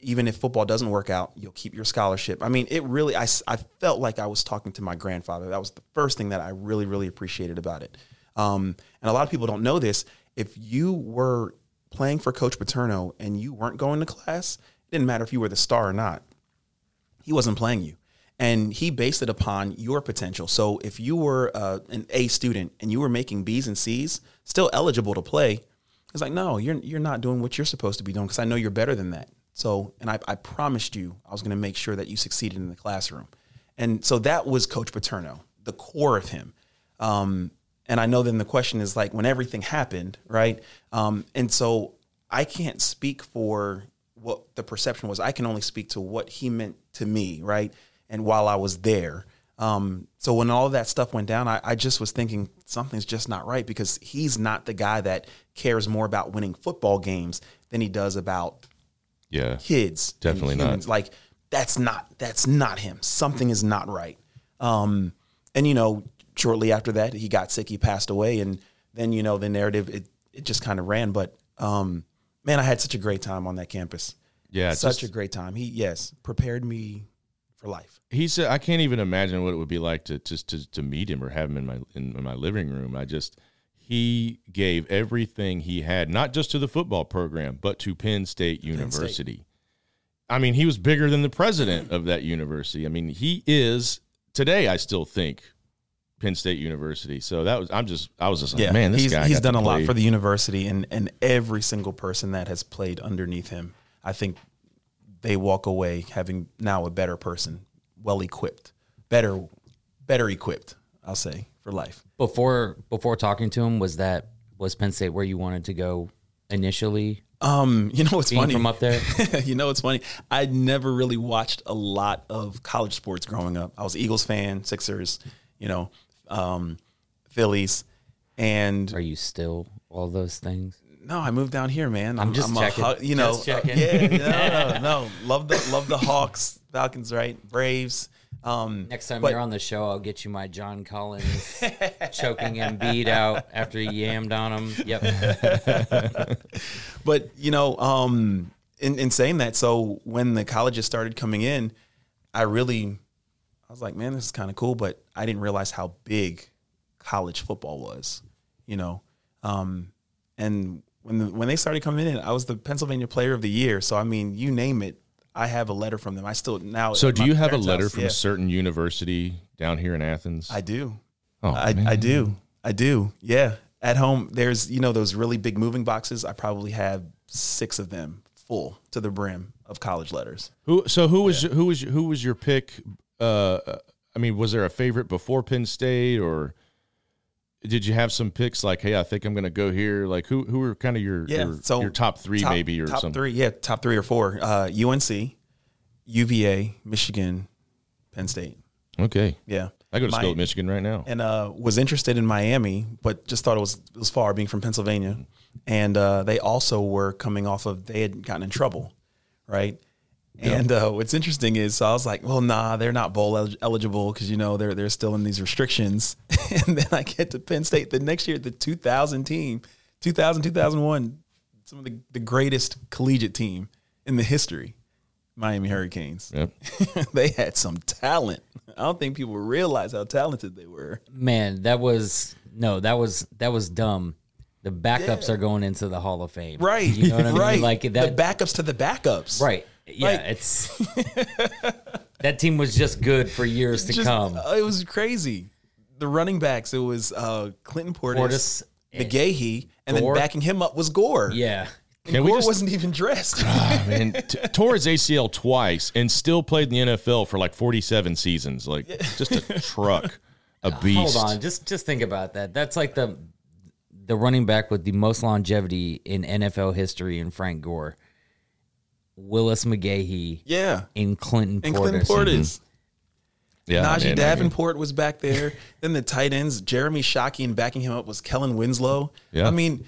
even if football doesn't work out, you'll keep your scholarship. I mean, it really, I, I felt like I was talking to my grandfather. That was the first thing that I really, really appreciated about it. Um, and a lot of people don't know this. If you were playing for Coach Paterno and you weren't going to class, it didn't matter if you were the star or not he wasn't playing you and he based it upon your potential. So if you were uh, an a student and you were making b's and c's still eligible to play it's like no you're, you're not doing what you're supposed to be doing because i know you're better than that. So and i, I promised you i was going to make sure that you succeeded in the classroom. And so that was coach paterno the core of him. Um, and i know then the question is like when everything happened right? Um, and so i can't speak for what the perception was. I can only speak to what he meant to me, right? And while I was there. Um, so when all of that stuff went down, I, I just was thinking something's just not right because he's not the guy that cares more about winning football games than he does about Yeah, kids. Definitely not. Like that's not that's not him. Something is not right. Um, and you know, shortly after that, he got sick. He passed away, and then you know the narrative it it just kind of ran. But um, man, I had such a great time on that campus. yeah. such just- a great time. He yes prepared me for life. he said I can't even imagine what it would be like to just to, to meet him or have him in my in, in my living room. I just he gave everything he had, not just to the football program, but to Penn State University. I mean, he was bigger than the president of that university. I mean, he is today. I still think Penn State University. So that was I'm just I was just like, man, this he's guy he's done a lot for the university, and and every single person that has played underneath him, I think they walk away having now a better person, well equipped, better better equipped. I'll say for life. Before before talking to him, was that was Penn State where you wanted to go initially? Um, you know what's funny from up there? you know what's funny? I never really watched a lot of college sports growing up. I was Eagles fan, Sixers, you know, um, Phillies, and Are you still all those things? No, I moved down here, man. I'm just a checking. Haw- you know, Just checking. yeah, no, no, no. Love the love the Hawks, Falcons, right? Braves. Um, Next time but- you're on the show, I'll get you my John Collins choking Embiid out after he yammed on him. Yep. but you know, um, in, in saying that, so when the colleges started coming in, I really, I was like, man, this is kind of cool, but I didn't realize how big college football was, you know, um, and when the, when they started coming in, I was the Pennsylvania Player of the Year. So I mean, you name it, I have a letter from them. I still now. So, do you have a letter house, from yeah. a certain university down here in Athens? I do. Oh, I, man. I do. I do. Yeah. At home, there's you know those really big moving boxes. I probably have six of them full to the brim of college letters. Who? So who was who was who was your pick? Uh, I mean, was there a favorite before Penn State, or did you have some picks like, hey, I think I'm going to go here? Like, who who were kind of your Yeah. your, so your top three top- maybe or top something? three. Yeah, top three or four. Uh, UNC, UVA, Michigan, Penn State. Okay, Yeah. I go to school at Michigan right now. and uh, was interested in Miami, but just thought it was it was far being from Pennsylvania. And uh, they also were coming off of they had gotten in trouble, right? And uh, what's interesting is, so I was like, well, nah, they're not bowl elig- eligible because you know they're they're still in these restrictions. and then I get to Penn State the next year, the 2000 team, 2000 2001, some of the, the greatest collegiate team in the history, Miami Hurricanes. Yep. they had some talent. I don't think people realize how talented they were. Man, that was no, that was that was dumb. The backups are going into the Hall of Fame. Right. You know what I mean? right. Like that the backups to the backups. Right. Yeah, Like- it's that team was just good for years to Just- come. uh, it was crazy. The running backs, it was uh, Clinton Portis, Portis, McGahee, and Gore. then backing him up was Gore. yeah. And Can Gore just- wasn't even dressed. Ah, man, t- tore his ACL twice and still played in the NFL for like 47 seasons. Like just a truck, a beast. Hold on, just just think about that. That's like the the running back with the most longevity in NFL history in Frank Gore. Willis McGahee yeah. and Clinton And Portis. Clinton Portis. Yeah, Najeh I mean- Davenport was back there. then the tight ends, Jeremy Shockey, and backing him up was Kellen Winslow. Yeah. I mean,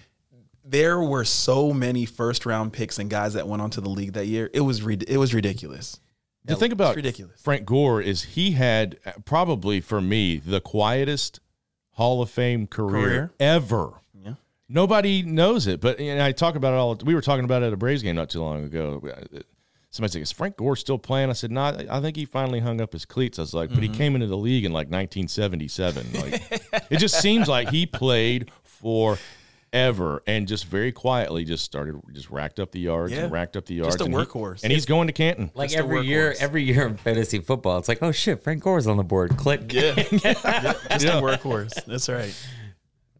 there were so many first round picks and guys that went onto the league that year. It was rid- it was ridiculous. The thing about ridiculous. Frank Gore is he had uh, probably for me the quietest Hall of Fame career, Career. ever. Yeah. Nobody knows it, but you know, I talk about it all. We were talking about it at a Braves game not too long ago. Somebody said, "Is Frank Gore still playing?" I said, "No, I I think he finally hung up his cleats." I was like, "But he mm-hmm. came into the league in like 1977. Like, it just seems like he played forever and just very quietly just started, just racked up the yards Yeah. and racked up the yards. Just a and he- workhorse. and he's going to Canton. Like Just every year, every year in fantasy football, it's like, oh shit, Frank Gore's on the board. Click. Yeah. Just a workhorse. That's right.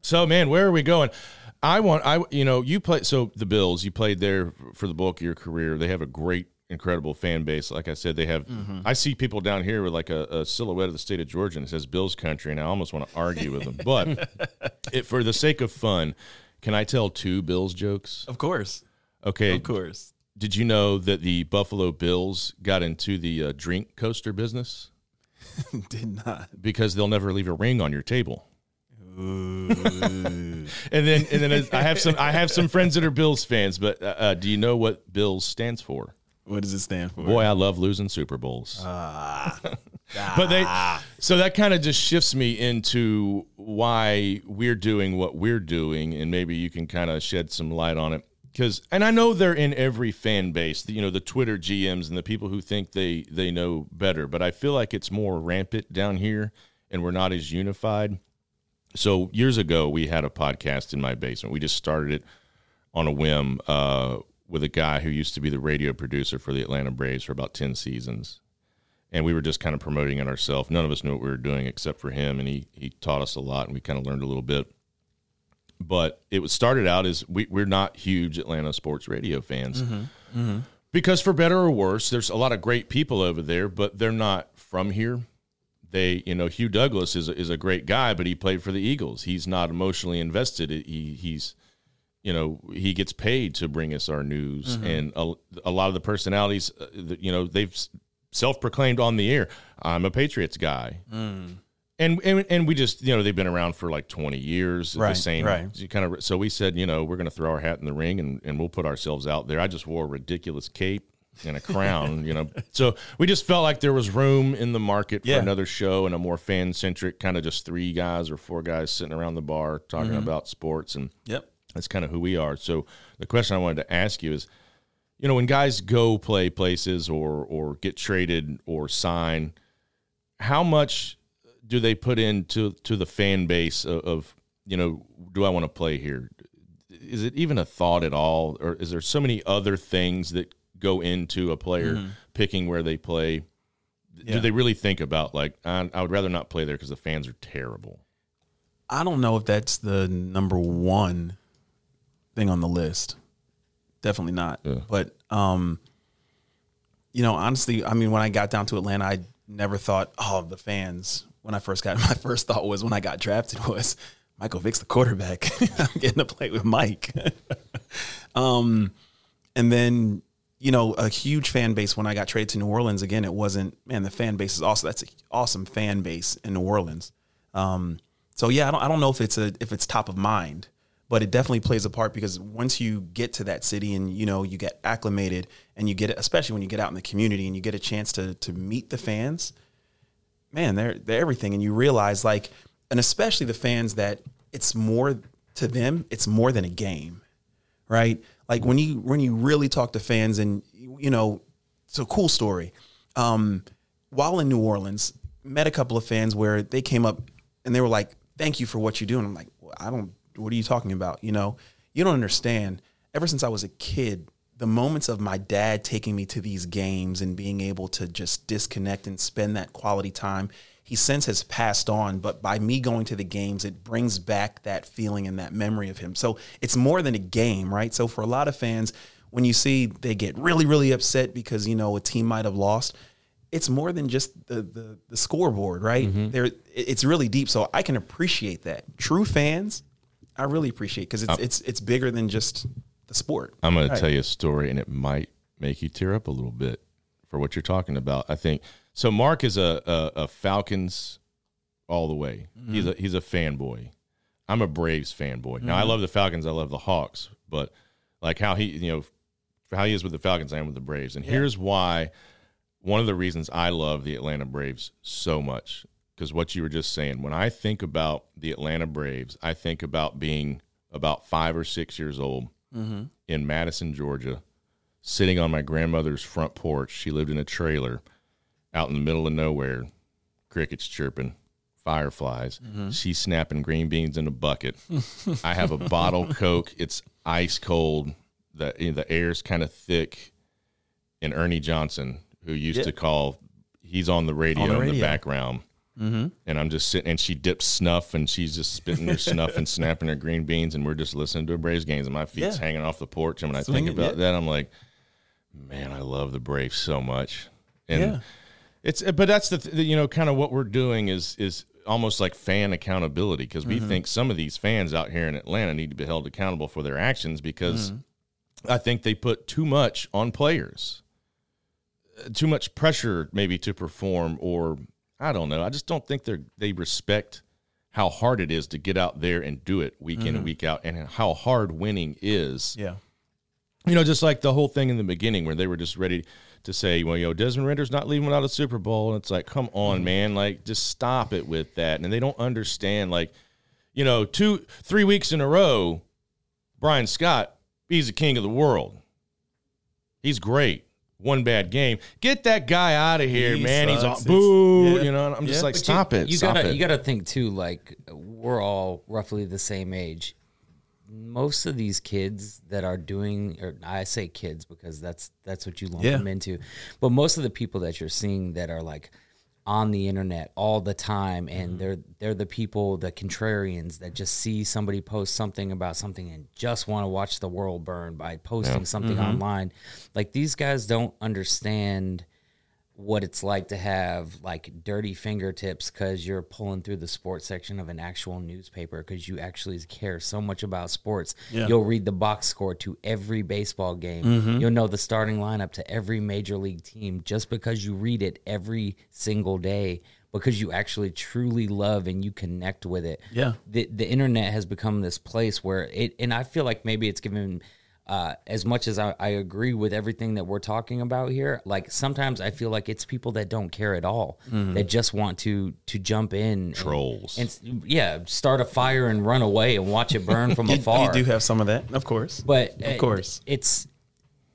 So, man, where are we going? I want I you know you play so the Bills you played there for the bulk of your career. They have a great, incredible fan base. Like I said, they have. I see people down here with like a, a silhouette of the state of Georgia and it says Bills country, and I almost want to argue with them. But it, for the sake of fun, can I tell two Bills jokes? Of course. Okay. Of course. Did you know that the Buffalo Bills got into the uh, drink coaster business Did not. because they'll never leave a ring on your table? and then and then I have some I have some friends that are Bills fans, but uh, uh, do you know what Bills stands for? What does it stand for? Boy, I love losing Super Bowls. Ah. but they so that kind of just shifts me into why we're doing what we're doing, and maybe you can kind of shed some light on it. Because and I know they're in every fan base, you know, the Twitter GMs and the people who think they they know better. But I feel like it's more rampant down here, and we're not as unified. So years ago, we had a podcast in my basement. We just started it on a whim uh, with a guy who used to be the radio producer for the Atlanta Braves for about ten seasons, and we were just kind of promoting it ourselves. None of us knew what we were doing except for him, and he he taught us a lot, and we kind of learned a little bit. But it was started out as we, we're not huge Atlanta sports radio fans because for better or worse, there's a lot of great people over there, but they're not from here. They, you know, Hugh Douglas is a, is a great guy, but he played for the Eagles. He's not emotionally invested. He he's, you know, he gets paid to bring us our news, and a, a lot of the personalities, uh, that, you know, they've self proclaimed on the air, "I'm a Patriots guy." And, and and we just you know they've been around for like 20 years Right, the same right. kind of so we said you know we're going to throw our hat in the ring and, and we'll put ourselves out there i just wore a ridiculous cape and a crown, you know. So we just felt like there was room in the market for Yeah. another show and a more fan centric kind of just three guys or four guys sitting around the bar talking mm-hmm. about sports and Yep. that's kind of who we are. So the question I wanted to ask you is, you know, when guys go play places or or get traded or sign, how much do they put into to the fan base of, of you know, do I want to play here? Is it even a thought at all, or is there so many other things that go into a player picking where they play? Yeah. Do they really think about like I, I would rather not play there because the fans are terrible? I don't know if that's the number one thing on the list. Definitely not. Yeah. But um, you know, honestly, I mean, when I got down to Atlanta, I never thought, oh, the fans. When I first got, my first thought was when I got drafted was Michael Vick's the quarterback. I'm getting to play with Mike. um, and then you know, a huge fan base when I got traded to New Orleans. Again, it wasn't man. The fan base is also that's an awesome fan base in New Orleans. Um, so yeah, I don't I don't know if it's a if it's top of mind, but it definitely plays a part because once you get to that city and you know you get acclimated and you get especially when you get out in the community and you get a chance to to meet the fans, man, they're they're everything, and you realize like, and especially the fans that it's more to them, it's more than a game, right? Like when you when you really talk to fans, and you know, it's a cool story. Um, while in New Orleans, met a couple of fans where they came up and they were like, "Thank you for what you do," and I'm like, well, "I don't. What are you talking about? You know, you don't understand. Ever since I was a kid." The moments of my dad taking me to these games and being able to just disconnect and spend that quality time, he since has passed on. But by me going to the games, it brings back that feeling and that memory of him. So it's more than a game, right? So for a lot of fans, when you see they get really, really upset because you know a team might have lost, it's more than just the the, the scoreboard, right? Mm-hmm. There, it's really deep. So I can appreciate that. True fans, I really appreciate because it's uh, it's it's bigger than just the sport. I'm going to Right. tell you a story, and it might make you tear up a little bit for what you're talking about. I think so. Mark is a a, a Falcons all the way. Mm-hmm. He's a he's a fanboy. I'm a Braves fanboy. Now I mm-hmm. love the Falcons. I love the Hawks, but like how he you know how he is with the Falcons, I am with the Braves. And here's why. One of the reasons I love the Atlanta Braves so much because what you were just saying. When I think about the Atlanta Braves, I think about being about five or six years old mm-hmm. in Madison, Georgia, sitting on my grandmother's front porch. She lived in a trailer out in the middle of nowhere, crickets chirping, fireflies. Mm-hmm. She's snapping green beans in a bucket. I have a bottle Coke. It's ice cold. The you know, the air's kind of thick. And Ernie Johnson, who used Yeah. to call, he's on the radio, On the in the radio. background. Mm-hmm. And I'm just sitting, and she dips snuff, and she's just spitting her snuff and snapping her green beans, and we're just listening to a Braves games, and my feet's Yeah. hanging off the porch. And when I Swinging, think about yeah. that, I'm like, man, I love the Braves so much. And Yeah. It's, but that's the, th- you know, kind of what we're doing is is almost like fan accountability because we mm-hmm. think some of these fans out here in Atlanta need to be held accountable for their actions because mm-hmm. I think they put too much on players, Uh, too much pressure maybe to perform, or I don't know. I just don't think they're they respect how hard it is to get out there and do it week in and mm-hmm. week out, and how hard winning is Yeah. you know, just like the whole thing in the beginning where they were just ready to say, well, you know, Desmond Ridder's not leaving without a Super Bowl. And it's like, come on, mm-hmm. man. Like, just stop it with that. And they don't understand, like, you know, two, three weeks in a row, Bryan Scott, he's the king of the world. He's great. One bad game. Get that guy out of here, He man. He's all boo. Yeah. You know, and I'm just Yeah. like, But stop you, it. You stop gotta it. you gotta think too. Like we're all roughly the same age. Most of these kids that are doing, or I say kids because that's that's what you lump Yeah. them into. But most of the people that you're seeing that are like on the internet all the time, and mm-hmm. they're they're the people, the contrarians that just see somebody post something about something and just want to watch the world burn by posting something mm-hmm. online. Like these guys don't understand what it's like to have like dirty fingertips because you're pulling through the sports section of an actual newspaper because you actually care so much about sports. Yeah. You'll read the box score to every baseball game. Mm-hmm. You'll know the starting lineup to every major league team just because you read it every single day because you actually truly love and you connect with it. Yeah. The the internet has become this place where it and I feel like maybe it's given uh, as much as I, I agree with everything that we're talking about here, like sometimes I feel like it's people that don't care at all that just want to to jump in Trolls. and, yeah, start a fire and run away and watch it burn from You, afar. you do have some of that, of course. but of course. it's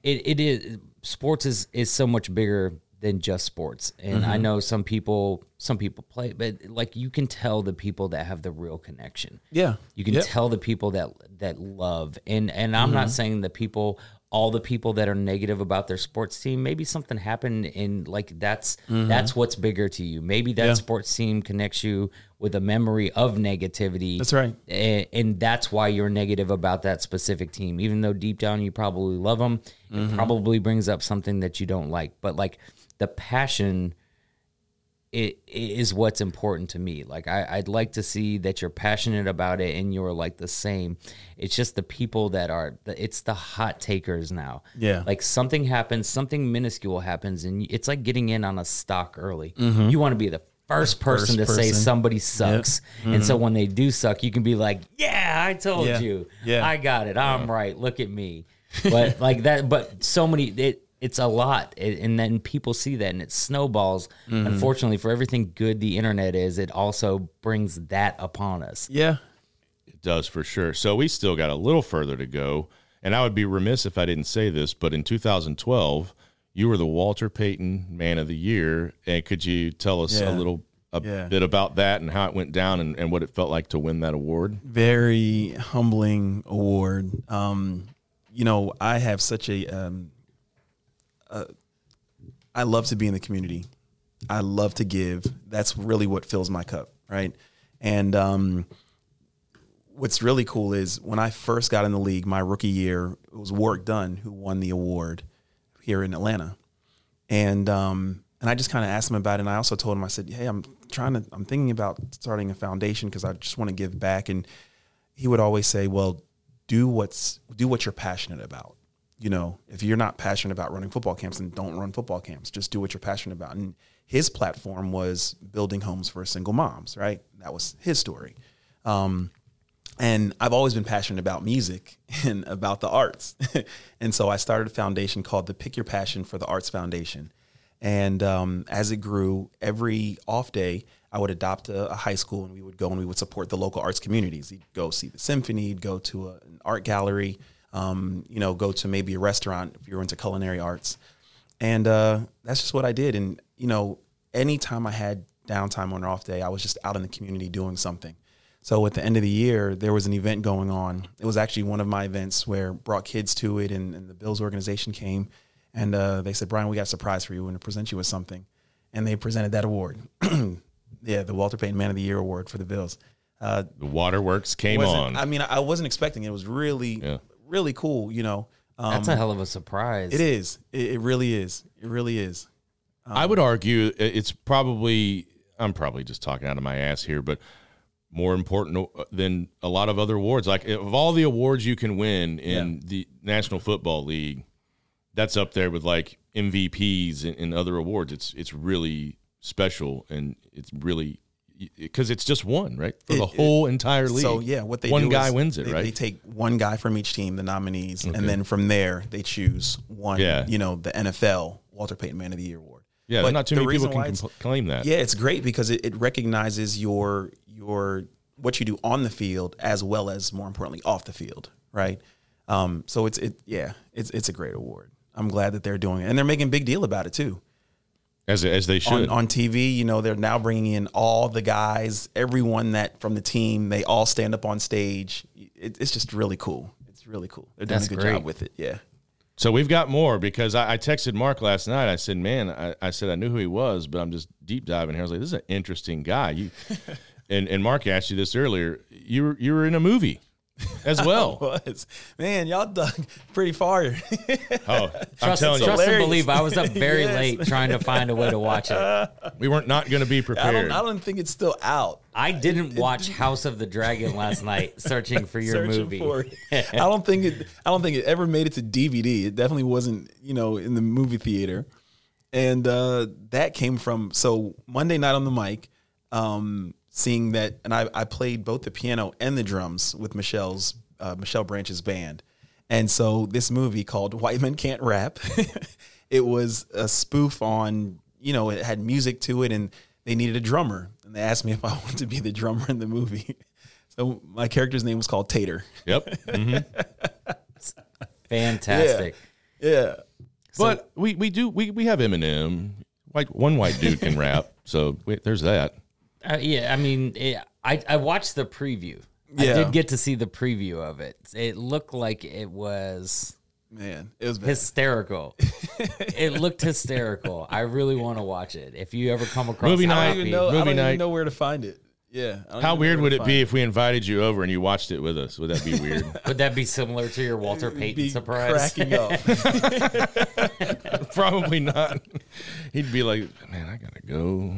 it, it is sports is is so much bigger than just sports and Mm-hmm. i know some people some people play but like you can tell the people that have the real connection Yeah. you can Yep. tell the people that that love and and i'm not Mm-hmm. saying the people all the people that are negative about their sports team maybe something happened in like that's that's what's bigger to you maybe that Mm-hmm. Yeah. sports team connects you with a memory of negativity That's right. and, and that's why you're negative about that specific team even though deep down you probably love them Mm-hmm. it probably brings up something that you don't like but like the passion it, it is what's important to me. Like I, i'd like to see that you're passionate about it and you're like the same. It's just the people that are it's the hot takers now. Yeah. like something happens something minuscule happens and it's like getting in on a stock early. You want to be the first person Mm-hmm. First to say somebody sucks. And so when they do suck you can be like yeah i told Yeah. you. Yeah. i got it. I'm right. Look at me. But like that but so many it it's a lot It- and then people see that and it snowballs Mm-hmm. unfortunately for everything good the internet is it also brings that upon us Yeah. It does for sure. So we still got a little further to go. And I would be remiss if I didn't say this, but in 2012, you were the Walter Payton Man of the Year. And could you tell us a little a Yeah. bit about that and how it went down and, and what it felt like to win that award? very humbling award. Um, you know, I have such a, um, uh, I love to be in the community. I love to give. That's really what fills my cup, right? And um, what's really cool is when I first got in the league, my rookie year, it was Warrick Dunn who won the award here in Atlanta, and um, and I just kind of asked him about it. And I also told him, I said, hey, I'm trying to, I'm thinking about starting a foundation because I just want to give back. And he would always say, well, do what's do what you're passionate about. You know, if you're not passionate about running football camps, then don't run football camps. Just do what you're passionate about. And his platform was building homes for single moms, right? That was his story. Um, and I've always been passionate about music and about the arts. and so I started a foundation called the Pick Your Passion for the Arts Foundation. And um, as it grew, every off day, I would adopt a, a high school and we would go and we would support the local arts communities. He'd go see the symphony, he'd go to a, an art gallery, um, you know, go to maybe a restaurant if you're into culinary arts. And uh, that's just what I did. And, you know, anytime I had downtime on an off day, I was just out in the community doing something. So at the end of the year, there was an event going on. It was actually one of my events where brought kids to it, and, and the Bills organization came, and uh, they said, "Bryan, we got a surprise for you. We're going to present you with something," and they presented that award. yeah, the Walter Payton Man of the Year award for the Bills. Uh, The waterworks came on. I mean, I wasn't expecting it. It was really, Yeah. Really cool. You know, um, that's a hell of a surprise it is. It, it really is. It really is. I would argue it's probably I'm probably just talking out of my ass here, but more important than a lot of other awards. Like of all the awards you can win in the National Football League, that's up there with like MVPs and, and other awards. It's it's really special and it's really because it's just one right for the It- it- whole entire league. So yeah, what they one guy wins it, they, right? They take one guy from each team, the nominees, and then from there they choose one. Yeah. you know, the NFL Walter Payton Man of the Year award. yeah, But not too the many people can compl- claim that. Yeah, it's great because it, it recognizes your your what you do on the field as well as more importantly off the field, right? Um, so it's it yeah, it's it's a great award. I'm glad that they're doing it, and they're making a big deal about it too. As as they should. On, on TV, you know, they're now bringing in all the guys, everyone that from the team. They all stand up on stage. It, it's just really cool. It's really cool. They're doing That's a good great. job with it. Yeah. So we've got more because I, I texted Mark last night. I said, "Man, I, I said I knew who he was, but I'm just deep diving here." I was like, "This is an interesting guy." You and and Mark asked you this earlier. You were you were in a movie as well. was man, y'all dug pretty far. oh, I'm Trust, telling you, trust and hilarious. believe. I was up very Yes. late trying to find a way to watch it. we weren't not going to be I prepared. don't, I don't think it's still out. I didn't watch House of the Dragon last night, searching for your Searching movie. for it. I don't think it. I don't think it ever made it to DVD. It definitely wasn't, you know, in the movie theater. And uh, that came from so Monday night on the mic, um, seeing that, and I, I played both the piano and the drums with Michelle's uh, Michelle Branch's band, And so this movie called White Men Can't Rap, it was a spoof on, you know, it had music to it and they needed a drummer. And they asked me if I wanted to be the drummer in the movie. So my character's name was called Tater. Yep. hmm Fantastic. Yeah. but we, we do we, we have Eminem. White one white dude can rap, so wait, there's that. Uh, yeah, I mean, it, I I watched the preview. Yeah. I did get to see the preview of it. It looked like it was Man, it was bad. hysterical. it looked hysterical. I really want to watch it. If you ever come across Movie a night. I don't even know. I Movie don't night. even know where to find it. Yeah. How weird would it find be if we invited you over and you watched it with us? Would that be weird? would that be similar to your Walter Payton Be surprise? cracking up. Probably not. He'd be like, "Man, I gotta go.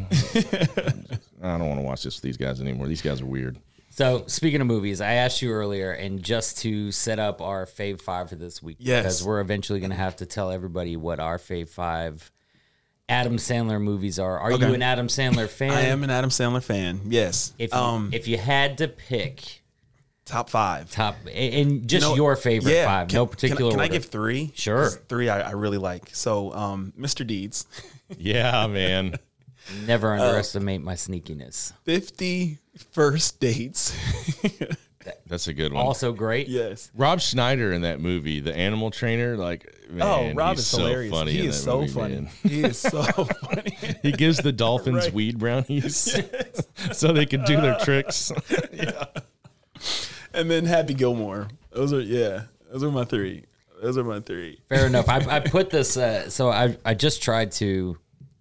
I don't want to watch this with these guys anymore. These guys are weird." So speaking of movies, I asked you earlier, and just to set up our fave five for this week, Yes. because we're eventually going to have to tell everybody what our fave five Adam Sandler movies are. Are you an Adam Sandler fan? I am an Adam Sandler fan. Yes. If you, um, if you had to pick top five. top and just You know, your favorite yeah, five, can- no can I- particular. Can, I order. give three? Sure, Three I, I really like. So, um, Mr. Deeds, Yeah, man. Never uh, underestimate my sneakiness. 50 First Dates. That's a good one. Also great. yes. Rob Schneider in that movie, the animal trainer, like man, oh, Rob he's is so hilarious. funny. he in is that so movie, funny. man. He is so funny. He gives the dolphins Right. weed brownies so they can do their tricks. and then Happy Gilmore. Those are yeah. Those are my three. Those are my three. Fair enough. I, I put this. Uh, so I I just tried to,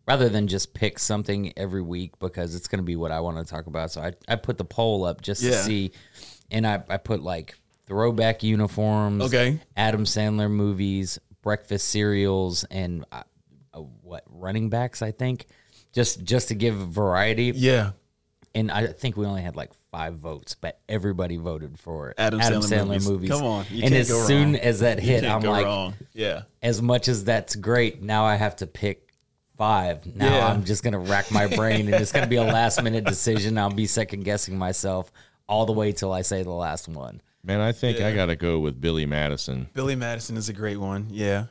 rather than just pick something every week because it's going to be what I want to talk about. So I I put the poll up just to see, and I I put like throwback uniforms. Okay. Adam Sandler movies, breakfast cereals, and uh, uh, what running backs. I think just just to give variety. Yeah. And I think we only had like five votes, but everybody voted for Adam Adam, Sandler Sandler, movies. movies. Come on, you and as soon wrong. as that hit, I'm like, wrong. Yeah. as much as that's great, now I have to pick five. Now Yeah. I'm just gonna rack my brain, and it's gonna be a last minute decision. I'll be second guessing myself all the way till I say the last one. Man, I think I got to go with Billy Madison. Billy Madison is a great one. Yeah.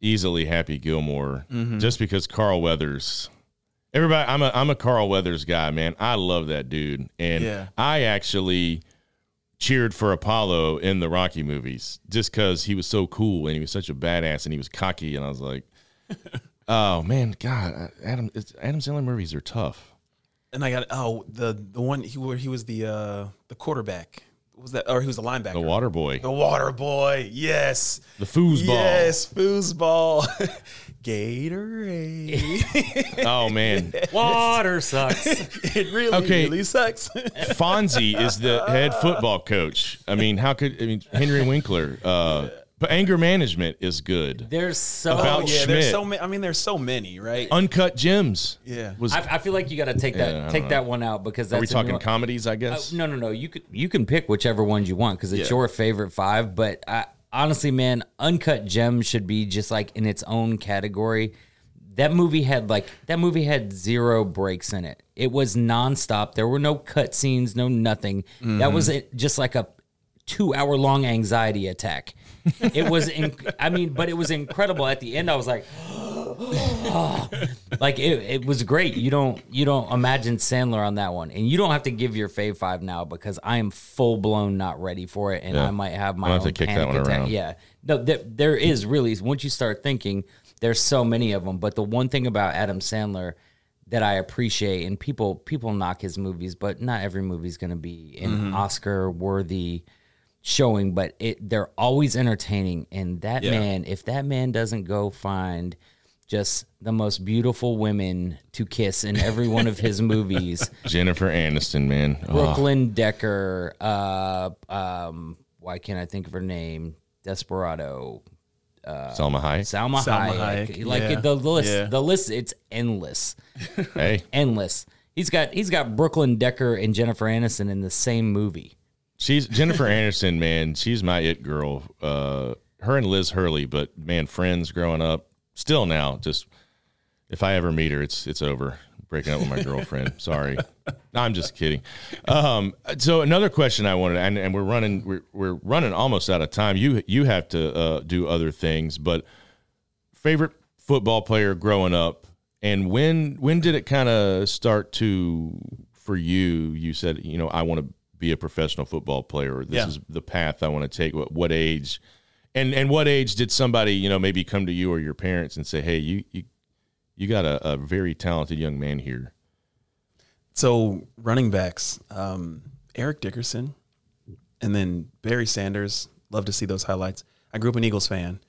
Easily Happy Gilmore, Mm-hmm. just because Carl Weathers. Everybody, I'm a I'm a Carl Weathers guy, man. I love that dude, and Yeah. I actually cheered for Apollo in the Rocky movies just because he was so cool and he was such a badass and he was cocky, and I was like, oh man, God, Adam it's, Adam Sandler movies are tough. And I got oh the the one he where he was the uh the quarterback. What was that? Or he was the linebacker. The Water Boy, The water boy. Yes. the foosball. Yes, foosball. Gatorade. Oh man, Water sucks. it really, Okay. really sucks. Fonzie is the head football coach. I mean, how could I mean Henry Winkler? Uh, but anger management is good. There's so About oh, yeah, Schmidt. there's so many. I mean, there's so many, right? Uncut gems. Yeah. Was I, I feel like you got to take that don't take know. that one out because that's are we a talking new- comedies? I Uh, guess. no, no, no. You could you can pick whichever ones you want because it's Yeah. your favorite five. But I, honestly, man, Uncut Gems should be just like in its own category. That movie had like that movie had zero breaks in it. It was nonstop. There were no cut scenes, no nothing. That was it, just like a two hour long anxiety attack. It was, in, I mean, but it was incredible. At the end, I was like, like it, it was great. You don't you don't imagine Sandler on that one, and you don't have to give your fave five now because I am full blown not ready for it, and Yeah. I might have my I'll own have to kick that panic one attack. around. Yeah, no, there, there is really once you start thinking, there's so many of them. But the one thing about Adam Sandler that I appreciate, and people people knock his movies, but not every movie's going to be an Mm-hmm. Oscar worthy showing, but it they're always entertaining. And that Yeah. man, if that man doesn't go find just the most beautiful women to kiss in every one of his movies, Jennifer Aniston, man. Oh, Brooklyn Decker, uh, um, why can't I think of her name? Desperado, Salma Hayek. Salma, Salma Hayek. Hayek, Like yeah. the list, Yeah. the list, it's endless, hey, endless. He's got he's got Brooklyn Decker and Jennifer Aniston in the same movie. She's Jennifer Anderson, man. She's my it girl. Uh, her and Liz Hurley, but man, friends growing up. Still now, just if I ever meet her, it's it's over. breaking up with my girlfriend. Sorry. No, I'm just kidding. Um, so another question I wanted, and, and we're running, we're, we're running almost out of time. You you have to uh, do other things, but favorite football player growing up, and when when did it kind of start to for you? You said, you know, I want to be a professional football player. This Yeah. is the path I want to take. What, what age? And and what age did somebody, you know, maybe come to you or your parents and say, "Hey, you you you got a, a very talented young man here." So running backs, um, Eric Dickerson, and then Barry Sanders. Love to see those highlights. I grew up an Eagles fan,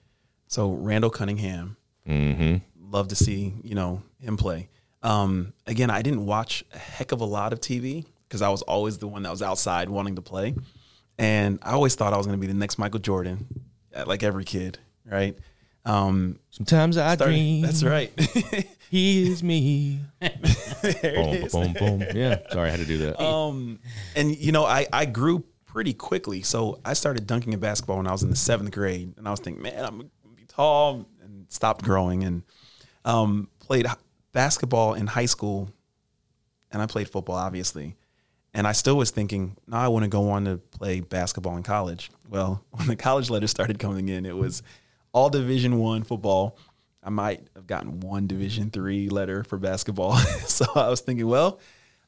so Randall Cunningham. Mm-hmm. Love to see you know him play. Um, again, I didn't watch a heck of a lot of TV because I was always the one that was outside wanting to play, and I always thought I was going to be the next Michael Jordan, uh, like every kid, right? Um, Sometimes I started- dream. that's right. He is me. There it boom, is. boom, boom. Yeah. Sorry, I had to do that. Um, and you know, I I grew pretty quickly, so I started dunking at basketball when I was in the seventh grade, and I was thinking, man, I'm gonna be tall, and stopped growing, and um, played basketball in high school, and I played football, obviously, and I still was thinking, no, I want to go on to play basketball in college. Well, when the college letters started coming in, it was all Division One football. I might have gotten one Division three letter for basketball, so I was thinking, well,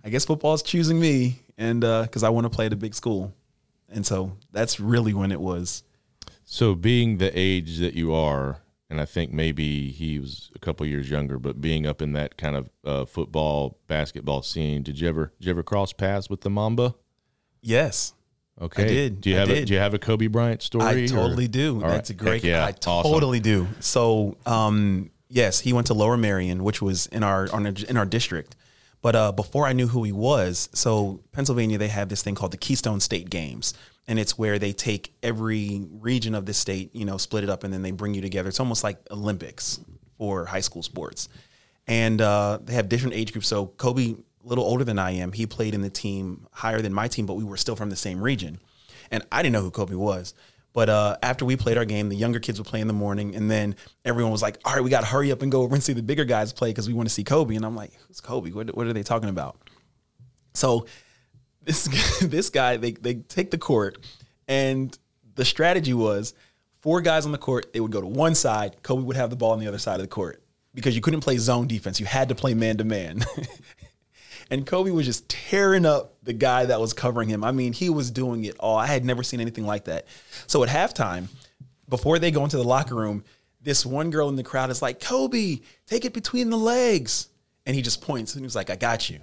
I guess football is choosing me, and uh, because I want to play at a big school, and so that's really when it was. So, being the age that you are, and I think maybe he was a couple years younger, but being up in that kind of uh, football, basketball scene, did you ever did you ever cross paths with the Mamba? Yes, Okay, did. Do you I have a, do you have a Kobe Bryant story? I or- totally do. All right. That's a great. Heck yeah, I awesome. totally do. So, um, yes, he went to Lower Merion, which was in our, in our district. But uh, before I knew who he was, so Pennsylvania, they have this thing called the Keystone State Games, and it's where they take every region of the state, you know, split it up, and then they bring you together. It's almost like Olympics for high school sports, and uh, they have different age groups. So Kobe, a little older than I am, he played in the team higher than my team, but we were still from the same region and I didn't know who Kobe was. But uh, after we played our game, the younger kids would play in the morning, and then everyone was like, "All right, we got to hurry up and go over and see the bigger guys play because we want to see Kobe." And I'm like, "Who's Kobe? What, what are they talking about?" So this this guy, they they take the court, and the strategy was four guys on the court. They would go to one side. Kobe would have the ball on the other side of the court because you couldn't play zone defense. You had to play man to man. And Kobe was just tearing up the guy that was covering him. I mean, he was doing it all. I had never seen anything like that. So at halftime, before they go into the locker room, this one girl in the crowd is like, Kobe, take it between the legs. And he just points and he was like, I got you.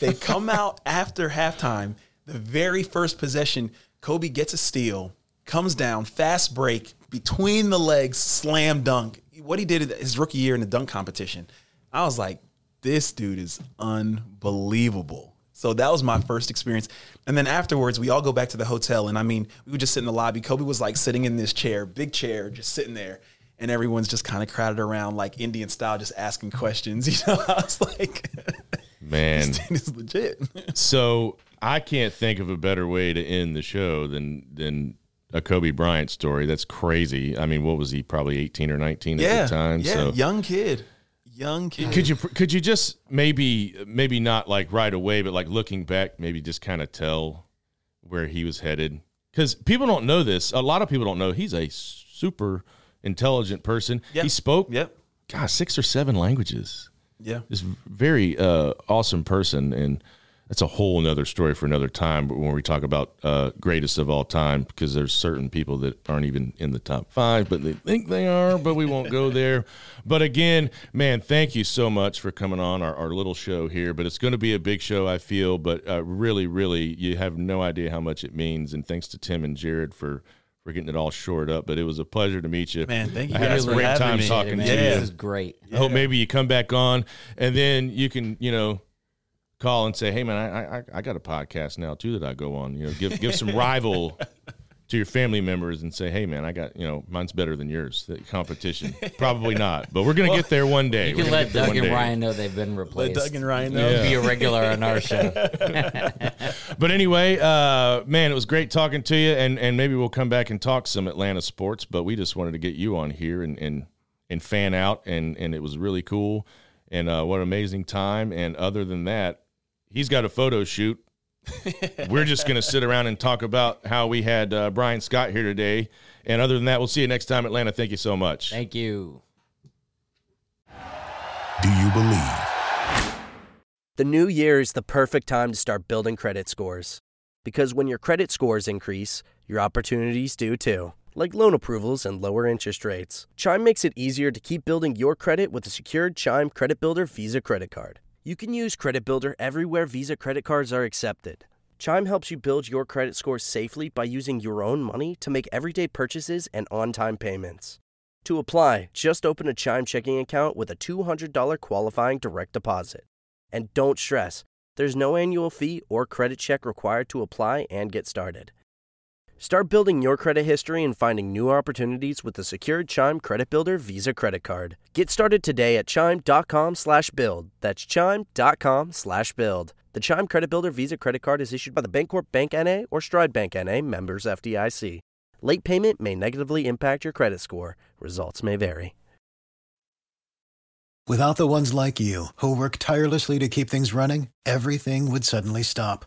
They come out after halftime. The very first possession, Kobe gets a steal, comes down, fast break, between the legs, slam dunk. What he did his rookie year in the dunk competition. I was like, this dude is unbelievable. So that was my first experience. And then afterwards, we all go back to the hotel. And I mean, we would just sit in the lobby. Kobe was like sitting in this chair, big chair, just sitting there. And everyone's just kind of crowded around like Indian style, just asking questions. You know, I was like, Man, this is legit. so I can't think of a better way to end the show than than a Kobe Bryant story. That's crazy. I mean, what was he? Probably eighteen or nineteen yeah. at the time. Yeah. so Young kid. Young kid. could you could you just maybe maybe not like right away, but like looking back, maybe just kind of tell where he was headed? Because people don't know this. A lot of people don't know he's a super intelligent person. Yep. He spoke, Yep. gosh, six or seven languages. Yeah. Just very uh, awesome person, and that's a whole another story for another time. But when we talk about uh, greatest of all time, because there's certain people that aren't even in the top five, but they think they are, but we won't go there. But again, man, thank you so much for coming on our, our little show here. But it's going to be a big show, I feel. But uh, really, really, you have no idea how much it means. And thanks to Tim and Jared for. For getting it all shored up, but it was a pleasure to meet you. Man, thank you I had guys a great time me. talking Man, to you. This is great. I hope maybe you come back on and then you can, you know, call and say, "Hey, man, I I, I got a podcast now too that I go on." You know, give give some rival to your family members and say, "Hey, man, I got you know, mine's better than yours." The competition, probably not, but we're gonna get there one day. You can let Doug and day. Ryan know they've been replaced. Doug and Ryan You know. can Be a regular on our show. But anyway, uh, man, it was great talking to you, and and maybe we'll come back and talk some Atlanta sports. But we just wanted to get you on here and and and fan out, and and it was really cool. and uh, what an amazing time. And other than that, he's got a photo shoot. We're just going to sit around and talk about how we had uh, Bryan Scott here today. And other than that, we'll see you next time, Atlanta. Thank you so much. Thank you. Do you believe? The new year is the perfect time to start building credit scores. Because when your credit scores increase, your opportunities do too, like loan approvals and lower interest rates. Chime makes it easier to keep building your credit with a secured Chime Credit Builder Visa credit card. You can use Credit Builder everywhere Visa credit cards are accepted. Chime helps you build your credit score safely by using your own money to make everyday purchases and on time payments. To apply, just open a Chime checking account with a $200 qualifying direct deposit. And don't stress, there's no annual fee or credit check required to apply and get started. Start building your credit history and finding new opportunities with the secured Chime Credit Builder Visa credit card. Get started today at chime.com slash build. That's chime.com slash build. The Chime Credit Builder Visa credit card is issued by the Bancorp Bank NA or Stride Bank NA, members FDIC. Late payment may negatively impact your credit score. Results may vary. Without the ones like you, who work tirelessly to keep things running, everything would suddenly stop.